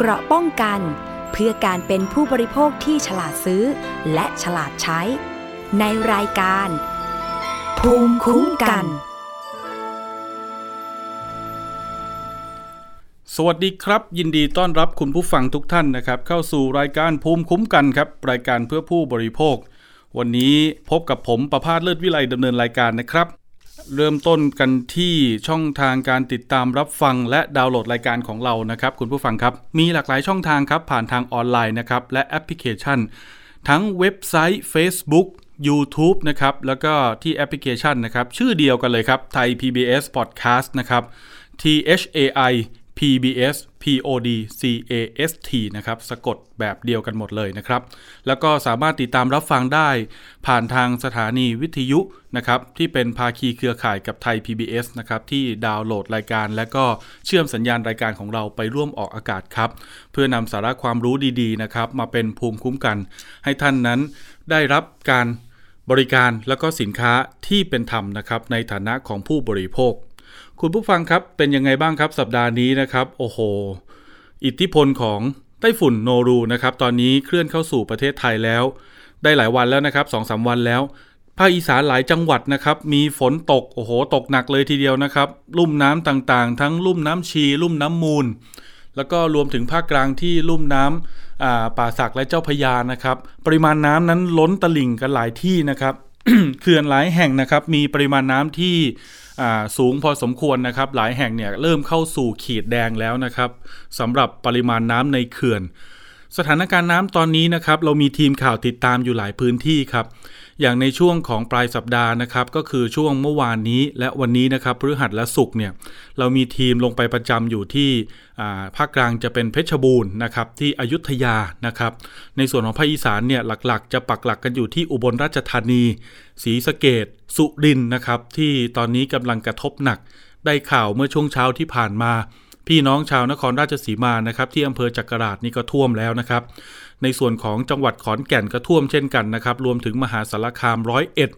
เกราะป้องกัน เพื่อการเป็นผู้บริโภคที่ฉลาดซื้อ และฉลาดใช้ ในรายการ ภูมิคุ้มกัน สวัสดีครับ ยินดีต้อนรับคุณผู้ฟังทุกท่านนะครับ เข้าสู่รายการภูมิคุ้มกันครับ รายการเพื่อผู้บริโภค วันนี้พบกับผมประพาสเลิศวิไลดำเนินรายการนะครับ เริ่มต้นกันที่ช่องทางการติดตามรับฟังและดาวน์โหลดรายการของเรานะครับ คุณผู้ฟังครับ มีหลากหลายช่องทางครับ ผ่านทางออนไลน์นะครับ และแอปพลิเคชัน ทั้งเว็บไซต์ Facebook YouTube นะครับ แล้วก็ที่แอปพลิเคชันนะครับ ชื่อเดียวกันเลยครับไทย PBS Podcast นะครับ T H A I PBS POD CAST นะครับสะกดแบบเดียวกันหมดเลยนะครับ แล้วก็สามารถติดตามรับฟังได้ผ่านทางสถานีวิทยุนะครับที่เป็นภาคีเครือข่ายกับไทย PBS นะครับที่ดาวน์โหลดรายการ และก็เชื่อมสัญญาณรายการของเราไปร่วมออกอากาศครับ เพื่อนำสาระความรู้ดีๆนะครับมาเป็นภูมิคุ้มกัน ให้ท่านนั้นได้รับการบริการแล้วก็สินค้าที่เป็นธรรมนะครับในฐานะของผู้บริโภค คุณผู้ฟังครับเป็นยังไงบ้างครับสัปดาห์นี้นะครับโอ้โห อิทธิพลของไต้ฝุ่นโนรูนะครับตอนนี้เคลื่อนเข้าสู่ประเทศไทยแล้ว ได้หลายวันแล้วนะครับสองสาวันแล้ว ภาคอีสานหลายจังหวัดนะครับมีฝนตกโอ้โห ตกหนักเลยทีเดียวนะครับลุ่มน้ำต่างๆ ทั้งลุ่มน้ำชี ลุ่มน้ำมูล แล้วก็รวมถึงภาคกลางที่ลุ่มน้ำป่าสักและเจ้าพยานะครับ ปริมาณน้ำนั้นล้นตลิ่งกันหลายที่นะครับเขื่อนหลายแห่งนะครับมีปริมาณน้ำที่ สูงพอสมควรนะครับ หลายแห่งเนี่ยเริ่มเข้าสู่ขีดแดงแล้วนะครับสำหรับปริมาณน้ำในเขื่อน สถานการณ์น้ำตอนนี้นะครับเรามีทีมข่าวติดตามอยู่หลายพื้นที่ครับ อย่างในช่วงของปลายสัปดาห์นะครับก็คือช่วงเมื่อวานนี้และวันนี้นะครับพฤหัสและศุกร์เนี่ยเรามีทีมลงไปประจำอยู่ที่ภาคกลางจะเป็นเพชรบูรณ์นะครับที่อยุธยานะครับ ในส่วนของภาคอีสานเนี่ยหลักๆ จะปักหลักกันอยู่ที่อุบลราชธานีศรีสะเกดสุรินนะครับที่ตอนนี้กำลังกระทบหนักได้ข่าวเมื่อช่วงเช้าที่ผ่านมา พี่น้องชาวนครราชสีมานะครับที่อำเภอจักราชนี่ก็ท่วมแล้วนะครับ ในส่วนของจังหวัดขอนแก่นก็ท่วมเช่นกันนะครับ รวมถึงมหาสารคามร้อยเอ็ด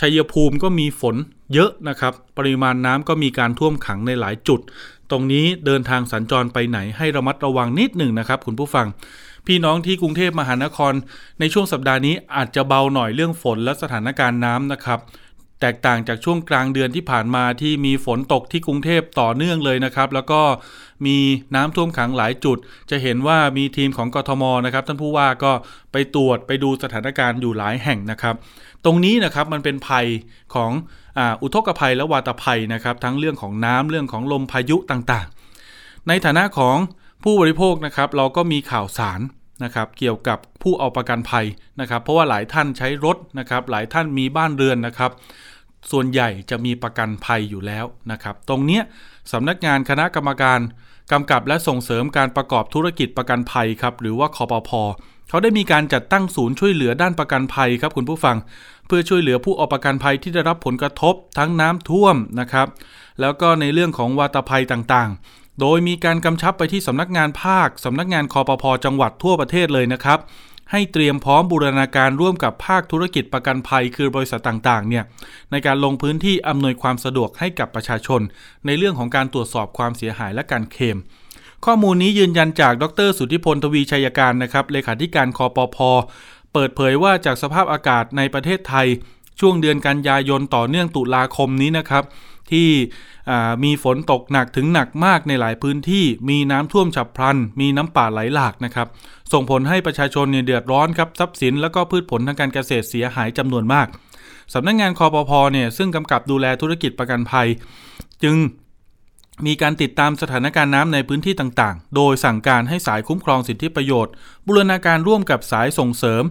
ชัยภูมิก็มีฝนเยอะนะครับ ปริมาณน้ำก็มีการท่วมขังในหลายจุด ตรงนี้เดินทางสัญจรไปไหนให้ระมัดระวังนิดหนึ่งนะครับ คุณผู้ฟัง พี่น้องที่กรุงเทพมหานคร ในช่วงสัปดาห์นี้อาจจะเบาหน่อยเรื่องฝนและสถานการณ์น้ำนะครับ แตกต่างจากช่วงกลางเดือนที่ผ่านมาที่มีฝนตกที่กรุงเทพต่อเนื่องเลยนะครับ แล้วก็มีน้ำท่วมขังหลายจุด จะเห็นว่ามีทีมของกทมนะครับท่านผู้ว่าก็ไปตรวจไปดูสถานการณ์อยู่หลายแห่งนะครับ ตรงนี้นะครับมันเป็นภัยของอุทกภัยและวาตภัยนะครับ ทั้งเรื่องของน้ำเรื่องของลมพายุต่างๆ ในฐานะของผู้บริโภคนะครับ เราก็มีข่าวสารนะครับเกี่ยวกับผู้เอาประกันภัยนะครับ เพราะว่าหลายท่านใช้รถนะครับ หลายท่านมีบ้านเรือนนะครับ ส่วนใหญ่จะมีประกันภัยอยู่แล้วนะครับ ตรงนี้สำนักงานคณะกรรมการกำกับและส่งเสริมการประกอบธุรกิจประกันภัยครับ หรือว่าคอปพอเขาได้มีการจัดตั้งศูนย์ช่วยเหลือด้านประกันภัยครับคุณผู้ฟัง เพื่อช่วยเหลือผู้เอาประกันภัยที่ได้รับผลกระทบทั้งน้ำท่วมนะครับ แล้วก็ในเรื่องของวาตภัยต่างๆ โดยมีการกำชับไปที่สำนักงานภาคสำนักงานคอปพอจังหวัดทั่วประเทศเลยนะครับ ให้เตรียมพร้อมบูรณาการร่วมกับภาคธุรกิจประกันภัย คือบริษัทต่างๆเนี่ยในการลงพื้นที่อำนวยความสะดวกให้กับประชาชน ในเรื่องของการตรวจสอบความเสียหายและการเคลมข้อมูลนี้ยืนยันจากดร สุทธิพลทวีชัยการนะครับเลขาธิการคอปพอเปิดเผยว่าจากสภาพอากาศในประเทศไทย ช่วงเดือนกันยายนต่อเนื่องตุลาคมนี้นะครับ ที่มีฝนตกหนักถึงหนักมากในหลายพื้นที่ มีน้ำท่วมฉับพลัน มีน้ำป่าไหลหลากนะครับ ส่งผลให้ประชาชนเนี่ยเดือดร้อนครับทรัพย์สิน และก็พืชผลทางการเกษตรเสียหายจำนวนมากสำนักงงานคอปพอเนี่ยซึ่งกำกับดูแลธุรกิจประกันภัย จึงมีการติดตามสถานการณ์น้ำในพื้นที่ต่างๆ โดยสั่งการให้สายคุ้มครองสิทธิประโยชน์ บูรณาการร่วมกับสายส่งเสริม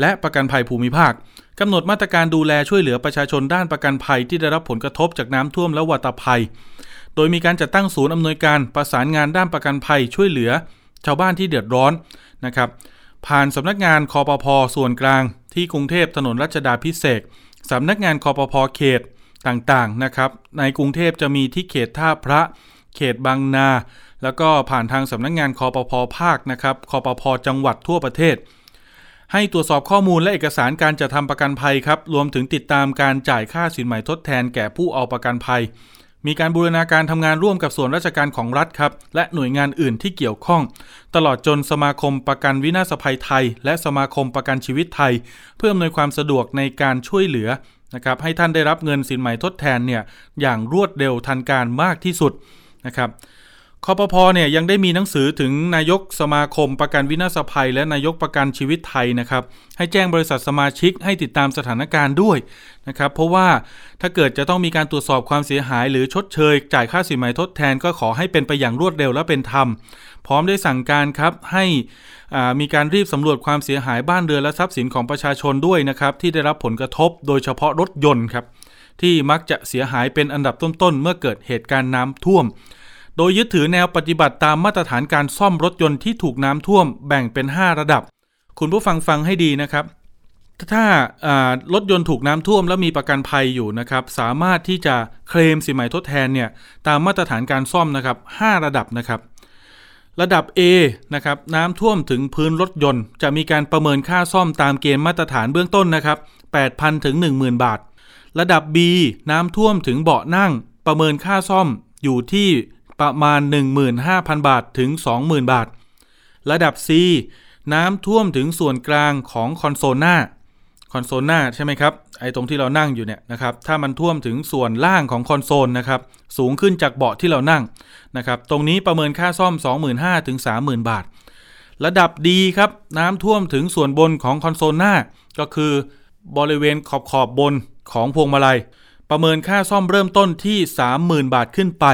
และประกันภัยภูมิภาค กำหนดมาตรการดูแลช่วยเหลือประชาชนด้านประกันภัยที่ได้รับผลกระทบจากน้ำท่วมและวัตภัย โดยมีการจัดตั้งศูนย์อำนวยการประสานงานด้านประกันภัยช่วยเหลือ ชาวบ้านที่เดือดร้อนนะครับผ่านสำนักงานคอปพอส่วนกลาง ที่กรุงเทพถนนรัชดาพิเศษสำนักงานคอปพอเขตต่างๆนะครับในกรุงเทพจะมีที่เขตท่าพระ เขตบางนา แล้วก็ผ่านทางสำนักงานคอปพอภาคนะครับคอปพอจังหวัดทั่วประเทศ ให้ตรวจสอบข้อมูลและเอกสารการจัดทำประกันภัยครับ รวมถึงติดตามการจ่ายค่าสินใหม่ทดแทนแก่ผู้เอาประกันภัย มีการบูรณาการทำงานร่วมกับส่วนราชการของรัฐครับ และหน่วยงานอื่นที่เกี่ยวข้อง ตลอดจนสมาคมประกันวินาศภัยไทย และสมาคมประกันชีวิตไทย เพื่ออำนวยความสะดวกในการช่วยเหลือนะครับให้ท่านได้รับเงินสินใหม่ทดแทนเนี่ยอย่างรวดเร็วทันการมากที่สุดนะครับ คอปพอเนี่ยยังได้มีหนังสือถึงนายกสมาคมประกันวินาศภัย และนายกประกันชีวิตไทยนะครับ ให้แจ้งบริษัทสมาชิกให้ติดตามสถานการณ์ด้วยนะครับ เพราะว่าถ้าเกิดจะต้องมีการตรวจสอบความเสียหาย หรือชดเชย จ่ายค่าสินไหมทดแทนก็ขอให้เป็นไปอย่างรวดเร็วและเป็นธรรม พร้อมได้สั่งการครับให้มีการรีบสำรวจความเสียหายบ้านเรือนและทรัพย์สินของประชาชนด้วยนะครับที่ได้รับผลกระทบ โดยเฉพาะรถยนต์ครับที่มักจะเสียหายเป็นอันดับต้นๆเมื่อเกิดเหตุการณ์น้ำท่วม โดยยึดถือแนวปฏิบัติตามมาตรฐานการซ่อมรถยนต์ที่ถูกน้ำท่วมแบ่งเป็น 5 ระดับ คุณผู้ฟังฟังให้ดีนะครับ ถ้ารถยนต์ถูกน้ำท่วมแล้วมีประกันภัยอยู่นะครับ สามารถที่จะเคลมสินไหมทดแทนเนี่ยตามมาตรฐานการซ่อมนะครับ 5 ระดับนะครับระดับ A นะครับน้ำท่วมถึงพื้นรถยนต์ จะมีการประเมินค่าซ่อมตามเกณฑ์มาตรฐานเบื้องต้นนะครับ8,000ถึง10,000 บาท ระดับ B น้ำท่วมถึงเบาะนั่ง ประเมินค่าซ่อมอยู่ที่ ประมาณ 15,000 บาทถึง 20,000 บาท ระดับ C น้ำท่วมถึงส่วนกลางของคอนโซลหน้าคอนโซลหน้าใช่ไหมครับไอ้ตรงที่เรานั่งอยู่เนี่ยนะครับถ้ามันท่วมถึงส่วนล่างของคอนโซลนะครับสูงขึ้นจากเบาะที่เรานั่งนะครับตรงนี้ประเมินค่าซ่อม 25,000ถึง30,000 บาท ระดับดีครับน้ำท่วมถึงส่วนบนของคอนโซลหน้า ก็คือบริเวณขอบขอบบนของพวงมาลัย ประเมินค่าซ่อมเริ่มต้นที่ 30,000 บาทขึ้นไป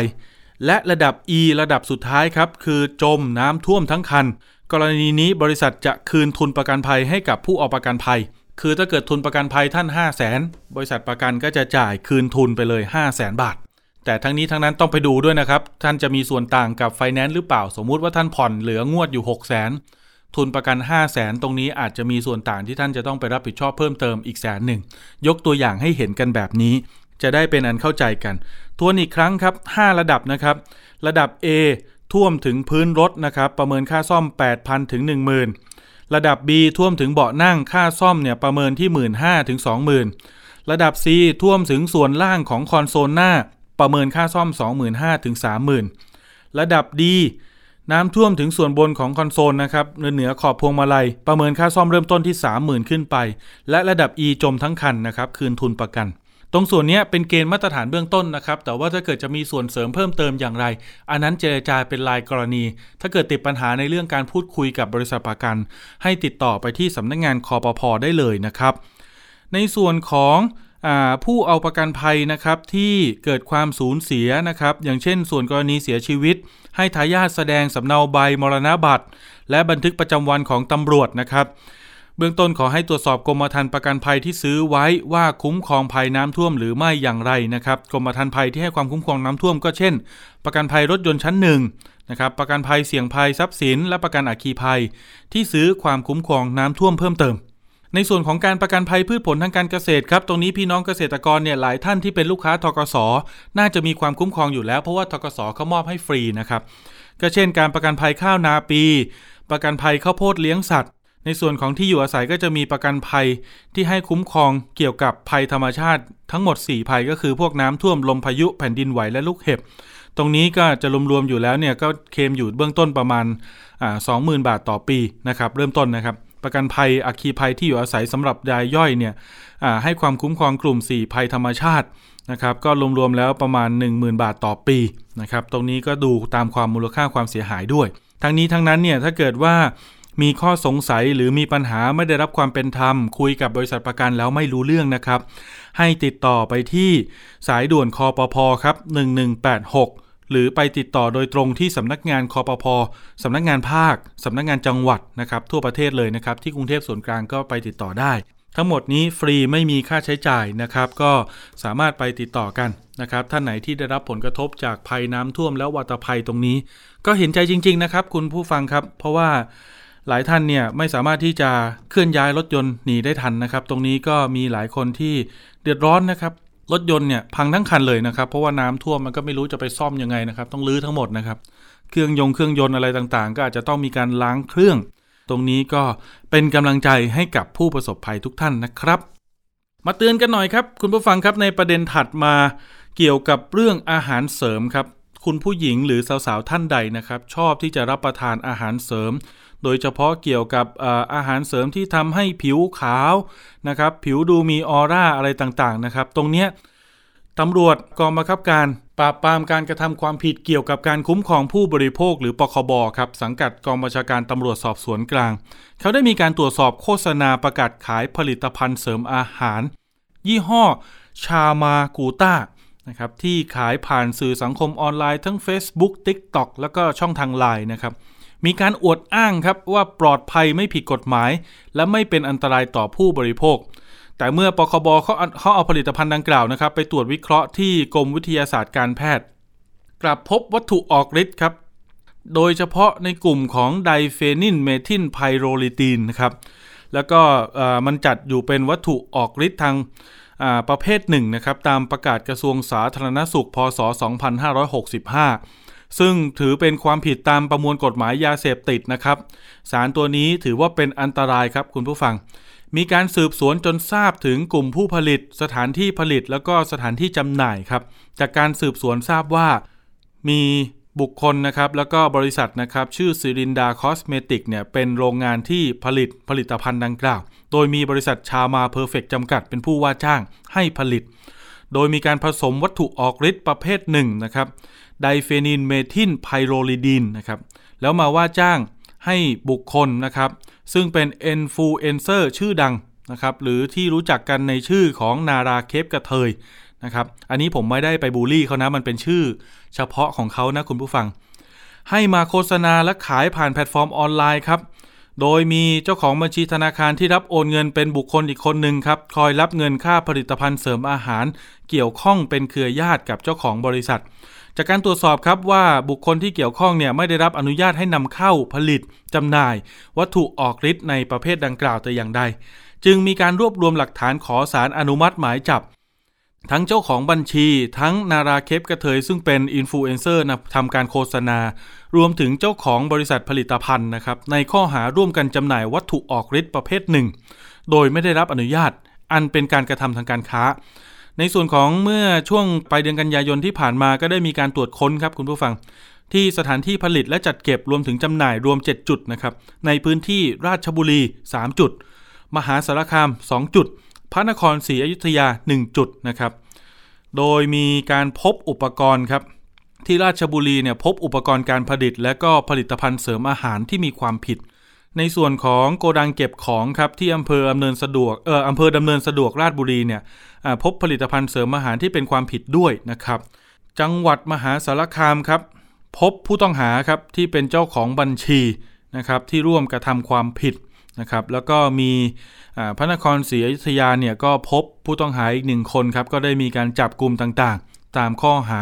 และระดับ E ระดับสุดท้ายครับ คือจมน้ำท่วมทั้งคัน กรณีนี้บริษัทจะคืนทุนประกันภัยให้กับผู้เอาประกันภัย คือถ้าเกิดทุนประกันภัยท่าน 5 0 0แสนบริษัทประกันก็จะจ่ายคืนทุนไปเลย 5 0 0แสนบาท แต่ทั้งนี้ทั้งนั้นต้องไปดูด้วยนะครับ ท่านจะมีส่วนต่างกับไฟแนนซ์หรือเปล่า สมมุติว่าท่านผ่อนเหลืองวดอยู่ 6 0 0แสนทุนประกัน 5 0 0แสนตรงนี้อาจจะมีส่วนต่างที่ท่านจะต้องไปรับผิดชอบเพิ่มเติมอีกแสนหนึ่งยกตัวอย่างให้เห็นกันแบบนี้ จะได้เป็นอันเข้าใจกันทวนอีกครั้งครับ 5 ระดับนะครับ ระดับ A ท่วมถึงพื้นรถนะครับ ประเมินค่าซ่อม 8,000 ถึง 10,000 ระดับ B ท่วมถึงเบาะนั่งค่าซ่อมเนี่ยประเมินที่ 15,000ถึง 20,000 ระดับ C ท่วมถึงส่วนล่างของคอนโซลหน้า ประเมินค่าซ่อม 25,000 ถึง 30,000 ระดับ D น้ำท่วมถึงส่วนบนของคอนโซลนะครับเหนือขอบพวงมาลัย ประเมินค่าซ่อมเริ่มต้นที่ 30,000 ขึ้นไป และระดับ E จมทั้งคันนะครับ คืนทุนประกัน ตรงส่วนนี้เป็นเกณฑ์มาตรฐานเบื้องต้นนะครับ แต่ว่าถ้าเกิดจะมีส่วนเสริมเพิ่มเติมอย่างไร อันนั้นเจรจาเป็นรายกรณี ถ้าเกิดติดปัญหาในเรื่องการพูดคุยกับบริษัทประกัน ให้ติดต่อไปที่สำนักงงานคอปพอได้เลยนะครับ ในส่วนของอผู้เอาประกันภัยนะครับที่เกิดความสูญเสียนะครับอย่างเช่น ส่วนกรณีเสียชีวิต ให้ทายาทแสดงสำเนาใบมรณบัตรและบันทึกประจำวันของตำรวจนะครับ เบื้องต้นขอให้ตรวจสอบกรมธรรม์ประกันภัยที่ซื้อไว้ว่าคุ้มครองภัยน้ำท่วมหรือไม่อย่างไรนะครับกรมธรรม์ภัยที่ให้ความคุ้มครองน้ำท่วมก็เช่น ประกันภัยรถยนต์ชั้นหนึ่งนะครับประกันภัยเสี่ยงภัยทรัพย์สิน และประกันอัคคีภัย ที่ซื้อความคุ้มครองน้ำท่วมเพิ่มเติม ในส่วนของการประกันภัยพืชผลทางการเกษตรครับตรงนี้พี่น้องเกษตรกรเนี่ยหลายท่านที่เป็นลูกค้าทกสน่าจะมีความคุ้มครองอยู่แล้วเพราะว่าทกสเขามอบให้ฟรีนะครับก็เช่น การประกันภัยข้าวนาปี ประกันภัยข้าวโพดเลี้ยงสัตว์ ในส่วนของที่อยู่อาศัยก็จะมีประกันภัยที่ให้คุ้มครองเกี่ยวกับภัยธรรมชาติ ทั้งหมด 4 ภัยก็คือพวกน้ำท่วมลมพายุแผ่นดินไหวและลูกเห็บ ตรงนี้ก็จะรวมๆอยู่แล้วเนี่ยก็เคมอยู่เบื้องต้นประมาณสองหมื่นบาทต่อปีนะครับเริ่มต้นนะครับประกันภัยอัคคีภัยที่อยู่อาศัยสำหรับรายย่อยเนี่ยให้ความคุ้มครองกลุ่ม 4 ภัยธรรมชาตินะครับก็รวมๆแล้วประมาณ 10,000 บาทต่อปีนะครับตรงนี้ก็ดูตามความมูลค่าความเสียหายด้วย ทั้งนี้ทั้งนั้นเนี่ยถ้าเกิดว่า มีข้อสงสัยหรือมีปัญหาไม่ได้รับความเป็นธรรม คุยกับบริษัทประกันแล้วไม่รู้เรื่องนะครับ ให้ติดต่อไปที่สายด่วนคอปพครับ1186 หรือไปติดต่อโดยตรงที่สำนักงานคอปพสำนักงานภาคสำนักงานจังหวัดนะครับ ทั่วประเทศเลยนะครับ ที่กรุงเทพส่วนกลางก็ไปติดต่อได้ทั้งหมดนี้ฟรีไม่มีค่าใช้จ่ายนะครับ ก็สามารถไปติดต่อกันนะครับท่านไหนที่ได้รับผลกระทบจากภัยน้ำท่วมแล้ววัตภัยตรงนี้ ก็เห็นใจจริง ๆ นะครับ คุณผู้ฟังครับ เพราะว่า หลายท่านเนี่ยไม่สามารถที่จะเคลื่อนย้ายรถยนต์หนีได้ทันนะครับ ตรงนี้ก็มีหลายคนที่เดือดร้อนนะครับรถยนต์เนี่ยพังทั้งคันเลยนะครับ เพราะว่าน้ำท่วมมันก็ไม่รู้จะไปซ่อมยังไงนะครับ ต้องลื้อทั้งหมดนะครับ เครื่องยงเครื่องยนต์อะไรต่างๆ ก็อาจจะต้องมีการล้างเครื่อง ตรงนี้ก็เป็นกำลังใจให้กับผู้ประสบภัยทุกท่านนะครับ มาเตือนกันหน่อยครับ คุณผู้ฟังครับในประเด็นถัดมาเกี่ยวกับเรื่องอาหารเสริมครับ คุณผู้หญิงหรือสาวๆท่านใดนะครับ ชอบที่จะรับประทานอาหารเสริม โดยเฉพาะเกี่ยวกับอาหารเสริมที่ทำให้ผิวขาวนะครับ ผิวดูมีออร่าอะไรต่างๆนะครับ ตรงเนี้ยตำรวจกองบังคับการปราบปรามการกระทำความผิดเกี่ยวกับการคุ้มครองผู้บริโภคหรือปคบครับสังกัดกองบัญชาการตำรวจสอบสวนกลาง เขาได้มีการตรวจสอบโฆษณาประกาศขายผลิตภัณฑ์เสริมอาหาร ยี่ห้อชามากูต้านะครับที่ขายผ่านสื่อสังคมออนไลน์ทั้ง Facebook TikTok แล้วก็ช่องทางไลน์นะครับ มีการอวดอ้างครับว่าปลอดภัยไม่ผิดกฎหมาย และไม่เป็นอันตรายต่อผู้บริโภค แต่เมื่อปคบเขาเขาเอาผลิตภัณฑ์ดังกล่าวนะครับ ไปตรวจวิเคราะห์ที่กรมวิทยาศาสตร์การแพทย์ กลับพบวัตถุออกฤทธิ์ครับ โดยเฉพาะในกลุ่มของ diphenylmethylpyrrolidine นะครับแล้วก็มันจัดอยู่เป็นวัตถุออกฤทธิ์ทางประเภทหนึ่งนะครับตามประกาศกระทรวงสาธารณสุขพศ 2565 ซึ่งถือเป็นความผิดตามประมวลกฎหมายยาเสพติดนะครับ สารตัวนี้ถือว่าเป็นอันตรายครับคุณผู้ฟัง มีการสืบสวนจนทราบถึงกลุ่มผู้ผลิต สถานที่ผลิตแล้วก็สถานที่จำหน่ายครับ จากการสืบสวนทราบว่ามีบุคคลนะครับแล้วก็บริษัทนะครับชื่อซิรินดาคอสเมติกเนี่ยเป็นโรงงานที่ผลิตผลิตภัณฑ์ดังกล่าว โดยมีบริษัทชามาเพอร์เฟกจำกัดเป็นผู้ว่าจ้างให้ผลิต โดยมีการผสมวัตถุออกฤทธิ์ประเภทหนึ่งนะครับ diphenylmethylpyrrolidine นะครับ แล้วมาว่าจ้างให้บุคคลนะครับ ซึ่งเป็นเอนฟูเอนเซอร์ชื่อดังนะครับ หรือที่รู้จักกันในชื่อของนาราเคปกระเทยนะครับ อันนี้ผมไม่ได้ไปบูลลี่เขานะ มันเป็นชื่อ เฉพาะของเขานะคุณผู้ฟัง ให้มาโฆษณาและขายผ่านแพลตฟอร์มออนไลน์ครับ โดยมีเจ้าของบัญชีธนาคารที่รับโอนเงินเป็นบุคคลอีกคนหนึ่งครับ คอยรับเงินค่าผลิตภัณฑ์เสริมอาหาร เกี่ยวข้องเป็นเครือญาติกับเจ้าของบริษัท จากการตรวจสอบครับว่าบุคคลที่เกี่ยวข้องเนี่ยไม่ได้รับอนุญาตให้นำเข้าผลิตจำหน่าย วัตถุออกฤทธิ์ในประเภทดังกล่าวแต่อย่างใด จึงมีการรวบรวมหลักฐานขอสารอนุมัติหมายจับ ทั้งเจ้าของบัญชี ทั้งนาราเคปกระเทยซึ่งเป็นอินฟลูเอนเซอร์นะทำการโฆษณา รวมถึงเจ้าของบริษัทผลิตภัณฑ์นะครับในข้อหาร่วมกันจำหน่ายวัตถุออกฤทธิ์ประเภทหนึ่ง โดยไม่ได้รับอนุญาตอันเป็นการกระทำทางการค้า ในส่วนของเมื่อช่วงปลายเดือนกันยายนที่ผ่านมาก็ได้มีการตรวจค้นครับคุณผู้ฟัง ที่สถานที่ผลิตและจัดเก็บรวมถึงจำหน่ายรวม 7 จุดนะครับในพื้นที่ราชบุรี 3 จุด มหาสารคาม 2 จุด พระนครศรีอยุธยา 1 จุดนะครับโดยมีการพบอุปกรณ์ครับที่ราชบุรีเนี่ยพบอุปกรณ์การผลิต และก็ผลิตภัณฑ์เสริมอาหารที่มีความผิด ในส่วนของโกดังเก็บของครับที่อำเภอดำเนินสะดวกเอออำเภอดำเนินสะดวกราชบุรีเนี่ยพบผลิตภัณฑ์เสริมอาหารที่เป็นความผิดด้วยนะครับ จังหวัดมหาสารคามครับ พบผู้ต้องหาครับที่เป็นเจ้าของบัญชีนะครับที่ร่วมกระทำความผิดนะครับแล้วก็มีพระนครศรีอยุธยาเนี่ยก็พบผู้ต้องหาอีกหนึ่งคนครับก็ได้มีการจับกลุ่มต่างๆ ตามข้อหา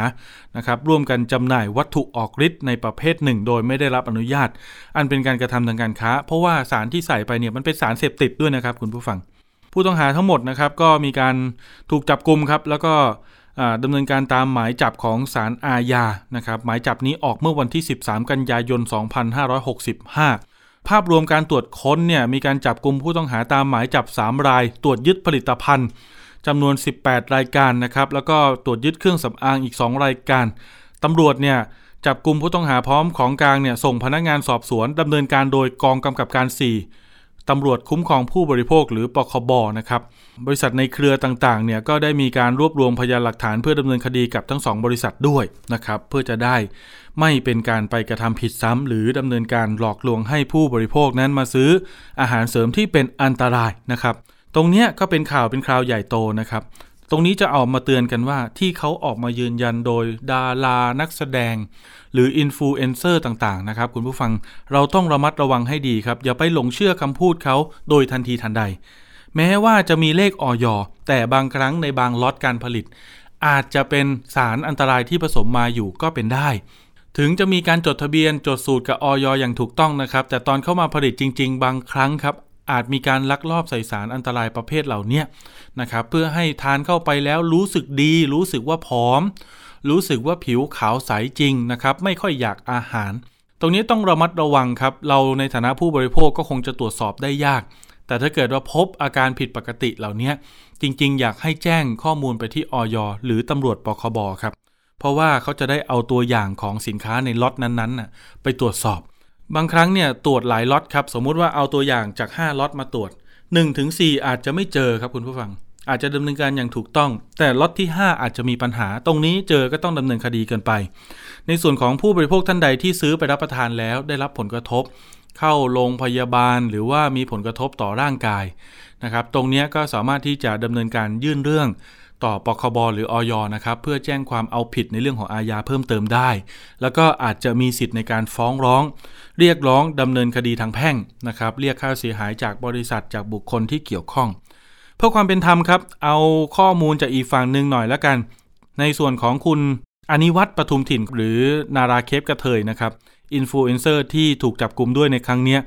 นะครับร่วมกันจำหน่ายวัตถุออกฤทธิ์ในประเภทหนึ่ง โดยไม่ได้รับอนุญาต อันเป็นการกระทำทางการค้า เพราะว่าสารที่ใส่ไปเนี่ยมันเป็นสารเสพติดด้วยนะครับคุณผู้ฟัง ผู้ต้องหาทั้งหมดนะครับก็มีการถูกจับกลุ่มครับ แล้วก็ดำเนินการตามหมายจับของศาลอาญานะครับหมายจับนี้ออกเมื่อวันที่ 13 กันยายน 2565ภาพรวมการตรวจค้นเนี่ยมีการจับกลุ่มผู้ต้องหาตามหมายจับ 3 ราย ตรวจยึดผลิตภัณฑ์ จำนวน 18 รายการนะครับ แล้วก็ตรวจยึดเครื่องสำอางอีก 2 รายการตำรวจเนี่ยจับกลุ่มผู้ต้องหาพร้อมของกลางเนี่ยส่งพนักงานสอบสวนดำเนินการโดยกองกำกับการ 4ตำรวจคุ้มครองผู้บริโภคหรือปคบนะครับ บริษัทในเครือต่างๆเนี่ยก็ได้มีการรวบรวมพยานหลักฐานเพื่อดำเนินคดีกับทั้ง2บริษัทด้วยนะครับ เพื่อจะได้ไม่เป็นการไปกระทำผิดซ้ำหรือดำเนินการหลอกลวงให้ผู้บริโภคนั้นมาซื้ออาหารเสริมที่เป็นอันตรายนะครับ ตรงนี้ก็เป็นข่าวเป็นคราวใหญ่โตนะครับ ตรงนี้จะออกมาเตือนกันว่าที่เขาออกมายืนยันโดยดารานักแสดง หรืออินฟลูเอนเซอร์ต่างๆนะครับ คุณผู้ฟังเราต้องระมัดระวังให้ดีครับ อย่าไปหลงเชื่อคำพูดเขาโดยทันทีทันใด แม้ว่าจะมีเลขออยแต่บางครั้งในบางล็อตการผลิต อาจจะเป็นสารอันตรายที่ผสมมาอยู่ก็เป็นได้ถึงจะมีการจดทะเบียนจดสูตรกับออยอย่างถูกต้องนะครับ แต่ตอนเข้ามาผลิตจริง ๆ บางครั้งครับ อาจมีการลักลอบใส่สารอันตรายประเภทเหล่านี้นะครับเพื่อให้ทานเข้าไปแล้วรู้สึกดี รู้สึกว่าผอม รู้สึกว่าผิวขาวใสจริงนะครับไม่ค่อยอยากอาหาร ตรงนี้ต้องระมัดระวังครับเราในฐานะผู้บริโภคก็คงจะตรวจสอบได้ยาก แต่ถ้าเกิดว่าพบอาการผิดปกติเหล่านี้จริงๆ อยากให้แจ้งข้อมูลไปที่อย.หรือตำรวจปคบ.ครับเพราะว่าเขาจะได้เอาตัวอย่างของสินค้าในล็อตนั้นๆไปตรวจสอบ บางครั้งเนี่ยตรวจหลายล็อตครับ สมมุติว่าเอาตัวอย่างจาก 5ล็อตมาตรวจ1-4อาจจะไม่เจอครับคุณผู้ฟัง อาจจะดำเนินการอย่างถูกต้อง แต่ล็อตที่ 5 อาจจะมีปัญหา ตรงนี้เจอก็ต้องดำเนินคดีกันไป ในส่วนของผู้บริโภคท่านใดที่ซื้อไปรับประทานแล้วได้รับผลกระทบ เข้าโรงพยาบาลหรือว่ามีผลกระทบต่อร่างกายนะครับ ตรงนี้ก็สามารถที่จะดำเนินการยื่นเรื่อง ต่อปคบหรืออย นะครับ เพื่อแจ้งความเอาผิดในเรื่องของอาญาเพิ่มเติมได้ แล้วก็อาจจะมีสิทธิ์ในการฟ้องร้อง เรียกร้องดำเนินคดีทางแพ่งนะครับเรียกค่าเสียหายจากบริษัทจากบุคคลที่เกี่ยวข้อง เพื่อความเป็นธรรมครับ เอาข้อมูลจากอีกฝั่งหนึ่งหน่อยแล้วกัน ในส่วนของคุณอนิวัตประทุมถิ่นหรือนาราเคปกระเทยนะครับอินฟลูเอนเซอร์ที่ถูกจับกลุ่มด้วยในครั้งนี้